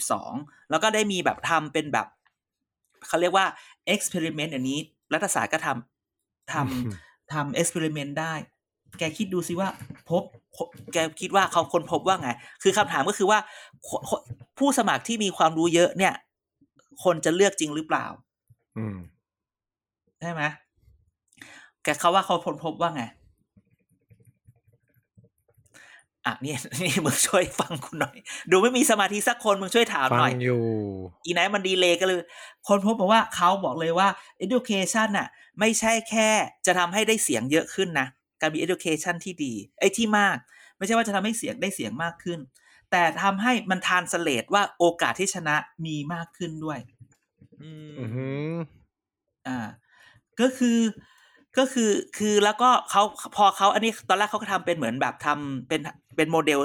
2012 แล้วก็ได้มีแบบทำเป็นแบบเขาเรียกว่า experiment อันนี้ รัฐศาสตร์ก็ทำทำทำ experiment ได้ แกคิดดูสิว่าพบ แกคิดว่าเขาคนพบว่าไง คือคำถามก็คือว่าคผู้สมัครที่มีความรู้เยอะเนี่ย คนจะเลือกจริงหรือเปล่าอืมใช่ไหม แกเขาว่าเขาคนพบว่าไงอะนี่นี่มึงช่วยฟังคุณหน่อย ดูไม่มีสมาธิสักคนมึงช่วยถามฟัหน่อยงอยู่อีไนท์มันดีเลยก็เลย คนพบบอกว่าเขาบอกเลยว่า education น่ะ ไม่ใช่แค่จะทำให้ได้เสียงเยอะขึ้นนะการมี education ที่ดีไอ้ที่มาก ไม่ใช่ว่าจะทำให้เสียงได้เสียงมากขึ้น แต่ทำให้มันทานสเลตว่าโอกาสที่ชนะมีมากขึ้นด้วย อืมอือหืออ่า ก็คือ ก็คือคือแล้วก็เขาพอเขาอันนี้ตอนแรกเขาก็ทำเป็นเหมือนแบบทำเป็นเป็นโมเดล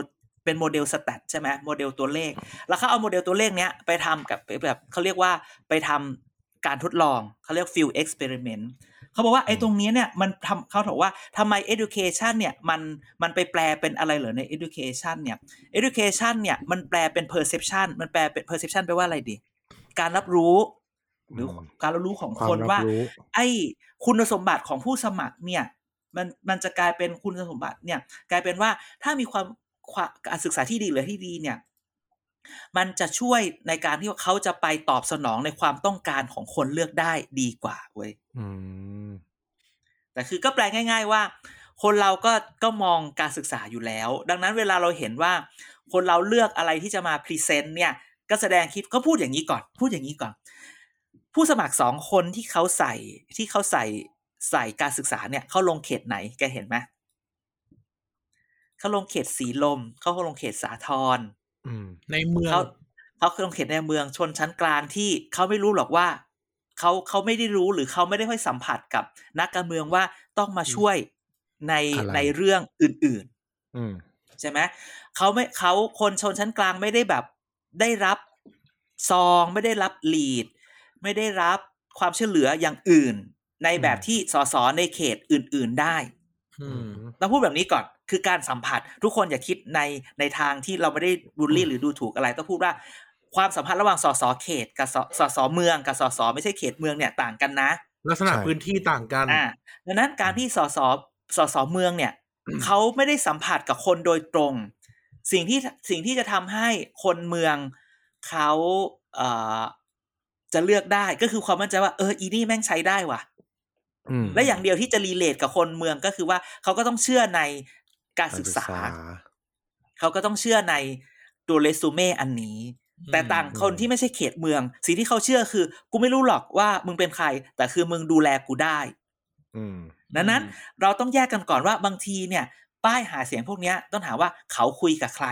เป็นโมเดล stat ใช่ไหมโมเดลตัวเลข แล้วเขาเอาโมเดลตัวเลขเนี้ยไปทำกับแบบเขาเรียกว่าไปทำการทดลองเขาเรียก field experiment เขาบอกว่าไอ้ตรงนี้เนี่ยมันทำเขาบอกว่าทำไม education เนี่ยมันมันไปแปลเป็นอะไรเหรอใน education เนี่ย education เนี่ยมันแปลเป็น perception มันแปลเป็น perception แปลว่าอะไรดี การรับรู้ หรืออมการรับรู้ของความคนรับว่ารู้ไอ้คุณสมบัติของผู้สมัครเนี่ย มันมันจะกลายเป็นคุณสมบัติเนี่ย กลายเป็นว่าถ้ามีความความการศึกษาที่ดีหรือที่ดีเนี่ย มันจะช่วยในการที่ว่าเขาจะไปตอบสนองในความต้องการของคนเลือกได้ดีกว่าเว้ยอืมแต่คือก็แปลง่าย ๆ ว่า คนเราก็ก็มองการศึกษาอยู่แล้ว ดังนั้นเวลาเราเห็นว่า คนเราเลือกอะไรที่จะมา present เนี่ย ก็แสดงคิดก็พูดอย่างนี้ก่อน พูดอย่างนี้ก่อน ผู้สมัครสองคนที่เขาใส่ที่เขาใส่ใส่การศึกษาเนี่ยเขาลงเขตไหนแกเห็นไหมเขาลงเขตสีลมเขาลงเขตสาทรอืมในเมืองเขาเขาคือลงเขตในเมืองชนชั้นกลางที่เขาไม่รู้หรอกว่าเขาเขาไม่ได้รู้หรือเขาไม่ได้ค่อยสัมผัสกับนักการเมืองว่าต้องมาช่วยในอะไรในเรื่องอื่นอืมๆใช่ไหมเขาไม่เขาคนชนชั้นกลางไม่ได้แบบได้รับซองไม่ได้รับลีด ไม่ได้รับความช่วยเหลืออย่างอื่น ในแบบที่สสในเขตอื่น ๆได้อืมต้องพูดแบบนี้ก่อนคือการสัมผัสทุกคนอย่าคิดในในทางที่เราไม่ได้บูลลี่หรือดูถูกอะไรต้องพูดว่าความสัมพันธ์ระหว่างสสเขตกับสสสเมืองกับสสไม่ใช่เขตเมืองเนี่ยต่างกันนะ ลักษณะใช่พื้นที่ต่างกันอ่าดังนั้นการที่สสสสเมืองเนี่ยเขาไม่ได้สัมผัสกับคนโดยตรง สิ่งที่สิ่งที่จะทำให้คนเมืองเขาเอ่อ จะเลือกได้ก็คือความมั่นใจว่าเอออีนี่แม่งใช้ได้ว่ะอืมและอย่างเดียวที่จะรีเลทกับคนเมืองก็คือว่าเขาก็ต้องเชื่อในการศึกษา เขาก็ต้องเชื่อในตัวเรซูเม่อันนี้ แต่ต่างคนที่ไม่ใช่เขตเมือง สิ่งที่เขาเชื่อคือ กูไม่รู้หรอกว่ามึงเป็นใคร แต่คือมึงดูแลกูได้อืมดังนั้นเราต้องแยกกันก่อนว่าบางทีเนี่ย ป้ายหาเสียงพวกเนี้ยต้องถามว่าเขาคุยกับใคร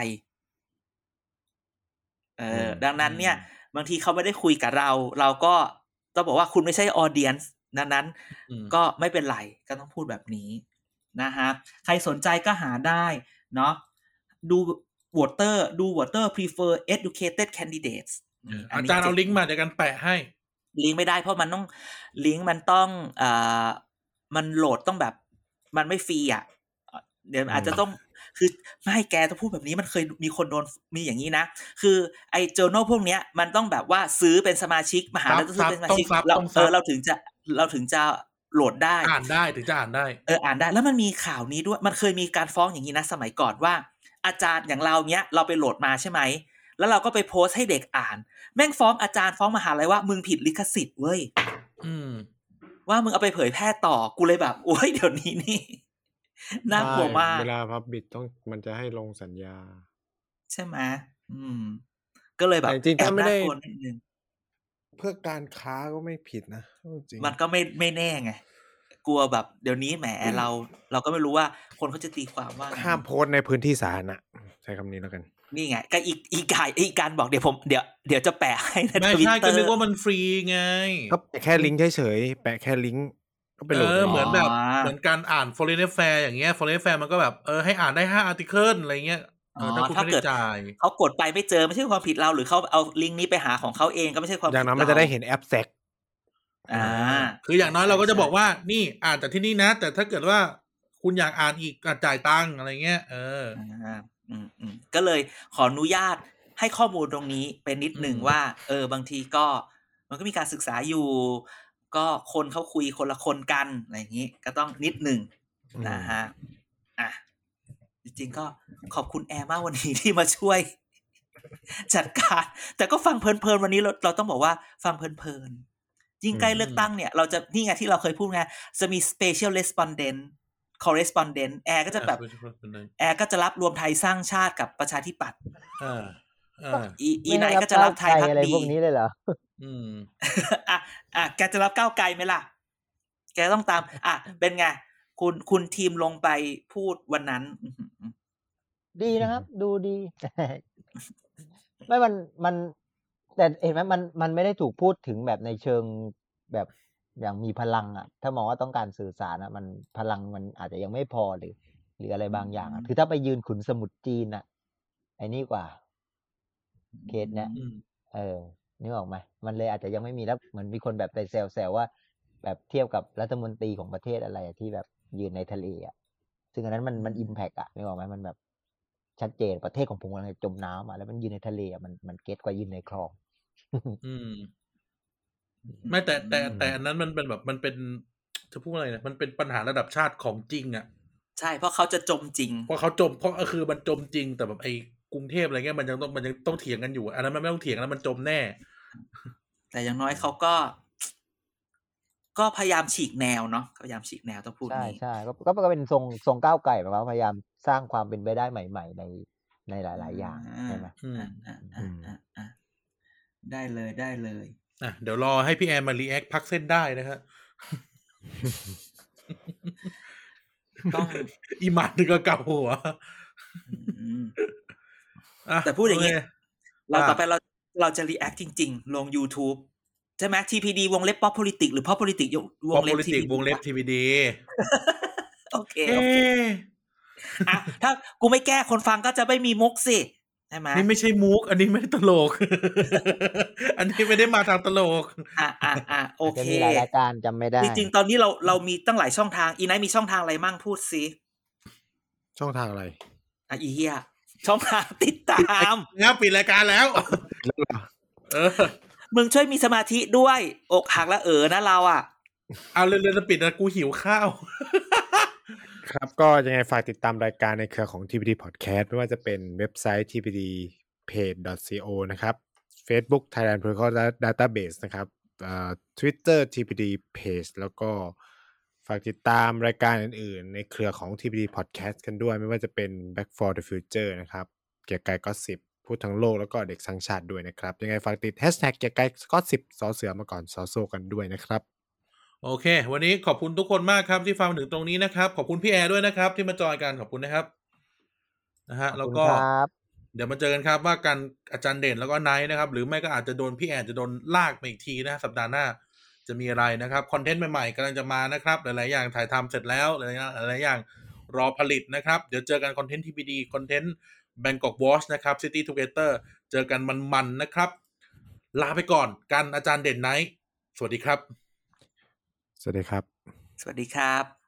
เอออืมดังนั้นเนี่ย บางทีเขาไม่ได้คุยกับเรา เราก็ต้องบอกว่าคุณไม่ใช่ออเดียนส์ดังนั้นอืมก็ไม่เป็นไรก็ต้องพูดแบบนี้นะฮะใครสนใจก็หาได้เนาะดูวอเตอร์ดูวอเตอร์ prefer educated candidates นี่อานี้จารย์เอาลิงก์มาเดี๋ยวกันแปะให้ ลิงก์ไม่ได้เพราะมันต้องลิงก์มันต้องเอ่อมันโหลดต้องแบบ มันไม่ฟรีอะ เดี๋ยวอาจจะต้อง คือไม่ให้แกต้องพูดแบบนี้มันเคยมีคนโดนมีอย่างนี้นะ คือไอ้ journal พวกเนี้ยมันต้องแบบว่าซื้อเป็นสมาชิกมหาลัยต้องซื้อเป็นสมาชิกต้องซับเราต้องซัเอบอเราถึงจะเราถึงจะโหลดได้ อ่านได้ถึงจะอ่านได้เอออ่านได้ แล้วมันมีข่าวนี้ด้วยมันเคยมีการฟ้องอย่างนี้นะสมัยก่อนว่า อาจารย์อย่างเราเนี้ยเราไปโหลดมาใช่ไหมแล้วเราก็ไปโพสต์ให้เด็กอ่าน แม่งฟ้องอาจารย์ฟ้องมหาลัยว่ามึงผิดลิขสิทธิ์เว้ยอืมว่ามึงเอาไปเผยแพร่ต่อกูเลยแบบโอ้ยเดี๋ยวนี้นี่ น่ากลัวมาก เวลาพับบิดต้องมันจะให้ลงสัญญา ใช่ไหมอืม ก็เลยแบบแต่จริงๆแอบถ้าไม่น่าได้กลัวนิดนึงเพื่อการค้าก็ไม่ผิดนะจริงมันก็ไม่ไม่แน่ไงกลัวแบบ เดี๋ยวนี้แหมเรา เราก็ไม่รู้ว่าคนเขาจะตีความว่าไงห้ามโพสต์ในพื้นที่สาธารณะใช้คำนี้แล้วกัน นี่ไงก็อีกอีกกายอีกการบอกเดี๋ยวผมเดี๋ยวเดี๋ยวจะแปะให้ในไม่ทวิตใช่เตก็อร์นึกว่ามันฟรีไงก็แปะแค่ลิงก์เฉยๆแปะแค่ลิงก์ ก็ไปโหลดเออได้เหมือนแบบอ๋อเหมือนการอ่าน foreign affair อย่างเงี้ย foreign affair มันก็แบบเออให้อ่านได้ห้าอาร์ติเคิลอะไรเงี้ยเออถ้าคุณถ้าไม่เกิได้ดจ่ายเขากดไปไม่เจอไม่ใช่ความผิดเราหรือเขาเอาลิงก์นี้ไปหาของเขาเองก็ไม่ใช่ความอผิดย่างนั้นเรามันจะได้เห็นแอปแซกอ่า คืออย่างน้อยเราก็จะบอกว่านี่อ่านจากที่นี่นะ แต่ถ้าเกิดว่าคุณอยากอ่านอีกอะจ่ายตังค์อะไรเงี้ยเอออ่าอืมอืมก็เลยขออนุญาตให้ข้อมูลตรงนี้เป็นนิดหนึ่งอืมว่า เออบางทีก็มันก็มีการศึกษาอยู่ ก็คนเขาคุยคนละคนกันอะไรอย่างนี้ก็ต้องนิดหนึ่งนะฮะอะจริงๆก็ขอบคุณแอร์มากวันนี้ที่มาช่วย จัดการ แต่ก็ฟังเพลินๆวันนี้เราเราต้องบอกว่าฟังเพลินๆยิ่งใกล้เลือกตั้งเนี่ย เราจะนี่ไงที่เราเคยพูดไงจะมี special respondent correspondent แอร์ก็จะแบบแอร์ก็จะรับรวมไทยสร้างชาติกับประชาธิปัตย์อ่าอ่าอีอีไม่ไนให้ท์ก็จะรับไทยก้าวพักอะไรดีพวกนี้เลยเหรอ อืมอะอะแกจะรับก้าวไกลไหมล่ะ แกต้องตาม อะ เป็นไง คุณคุณทีมลงไปพูดวันนั้นอื้อหือดีนะครับ ดูดีไม่มันมัน แต่เห็นไหมมันมันไม่ได้ถูกพูดถึงแบบในเชิงแบบอย่างมีพลัง อะ ถ้ามองว่าต้องการสื่อสารอะ มันพลังมันอาจจะยังไม่พอหรือหรืออะไรบางอย่างอะคือถ้าไปยืนขุนสมุทรจีนอะไอ้นี่กว่า เคสเนี้ยอืมเออ นึกออกไหมมันเลยอาจจะยังไม่มีแล้วเหมือนมีคนแบบไปแซวๆว่า แบบเทียบกับรัฐมนตรีของประเทศอะไรอะที่แบบยืนในทะเลอะซึ่งอันนั้นมันมันอิมแพกอะนึกออกไหมมันแบบชัดเจนประเทศของผมกำลังจะจมน้ำอะแล้วมันยืนในทะเลอะมันมันเก็ตกว่ายืนในคลอง อืม ไม่แต่แต่แต่อันนั้นมันเป็นแบบมันเป็นจะพูดว่าอะไรนะมันเป็นปัญหาระดับชาติของจริง อะ ใช่เพราะเขาจะจมจริง เพราะเขาจมเพราะก็คือมันจมจริงแต่แบบไอ้ กรุงเทพอะไรเงี้ยมันยังต้องมันยังต้องเถียงกันอยู่อันนั้นมันไม่ต้องเถียงแล้วมันจมแน่ แต่อย่างน้อยเขาก็ ก็พยายามฉีกแนวเนาะพยายามฉีกแนวต้องพูดใช่นี้ใช่ก็ก็ก็เป็นทรงทรงก้าวไก่แบบว่าพยายามสร้างความเป็นไปได้ใหม่ ๆ ในในหลาย ๆ อย่างใช่ไหมอืมอะอะอะอะอะได้เลยได้เลยอะเดี๋ยวรอให้พี่แอนมารีแอคพักเส้นได้นะฮะต้องอีหมัดนึงก็เกาหัวอืมอะ แต่พูดอย่างนี้โเคเราอะต่อไปเราเราจะรีแอคจริง ๆ ลง YouTube ใช่ไหม TPD วงเล็บ pop politics หรือ pop politics วพองเล็บ politics TPD วงเล็บทีวีดีโอเคเอ๊โอเคะอะถ้ากูไม่แก้คนฟังก็จะไม่มีมุกสิใช่ไหมนี่ไม่ใช่มุก อันนี้ไม่ได้ตลก อันนี้ไม่ได้มาทางตลก อะอะอะโอจะเคมีหลายรายการจำไม่ได้ จริงๆ ตอนนี้เราเรามีตั้งหลายช่องทาง อีไนท์มีช่องทางอะไรมั่งพูดสิ ช่องทางอะไรอะอีเฮีย ช่องทางติดตามงับปิดรายการแล้ว เออ มึงช่วยมีสมาธิด้วย อกหักแล้วเออนะเราอะ เอาเร็วๆจะปิดนะกูหิวข้าว ครับก็ยังไงฝากติดตามรายการในเครือของ TPD Podcast ไม่ว่าจะเป็นเว็บไซต์ tpdpage.co นะครับ Facebook Thailand Protocol Database นะครับเอ่อ Twitter TPD Page แล้วก็ ฝากติดตามรายการอื่นๆ ในเครือของ TPD Podcast กันด้วย ไม่ว่าจะเป็น Back for the Future นะครับ เกียร์กายก็สิบพูดทั้งโลกแล้วก็เด็กสังชาติด้วยนะครับ ยังไงฝากติด Hashtag เกียร์กายก็สิบสอเสือมาก่อนสอโซกันด้วยนะครับ โอเค วันนี้ขอบคุณทุกคนมากครับที่ฟังถึงตรงนี้นะครับ ขอบคุณพี่แอร์ด้วยนะครับ ที่มาจอยกันขอบคุณนะครับนะฮะขอบแล้วคุณก็ครับเดี๋ยวมาเจอกันครับว่าการอาจารย์เด่นแล้วก็ไนท์นะครับ หรือไม่ก็อาจจะโดนพี่แอนจะโดนลากไปอีกทีนะสัปดาห์หน้า จะมีอะไรนะครับคอนเทนต์ใหม่ๆกำลังจะมานะครับ หลายๆอย่างถ่ายทำเสร็จแล้วหลายๆหลายๆอย่างรอผลิตนะครับ เดี๋ยวเจอกันคอนเทนต์ TPD คอนเทนต์ Bangkok Watch นะครับ City Together เจอกันมันๆนะครับ ลาไปก่อนกันอาจารย์เด่นไนท์สวัสดีครับ สวัสดีครับ สวัสดีครับ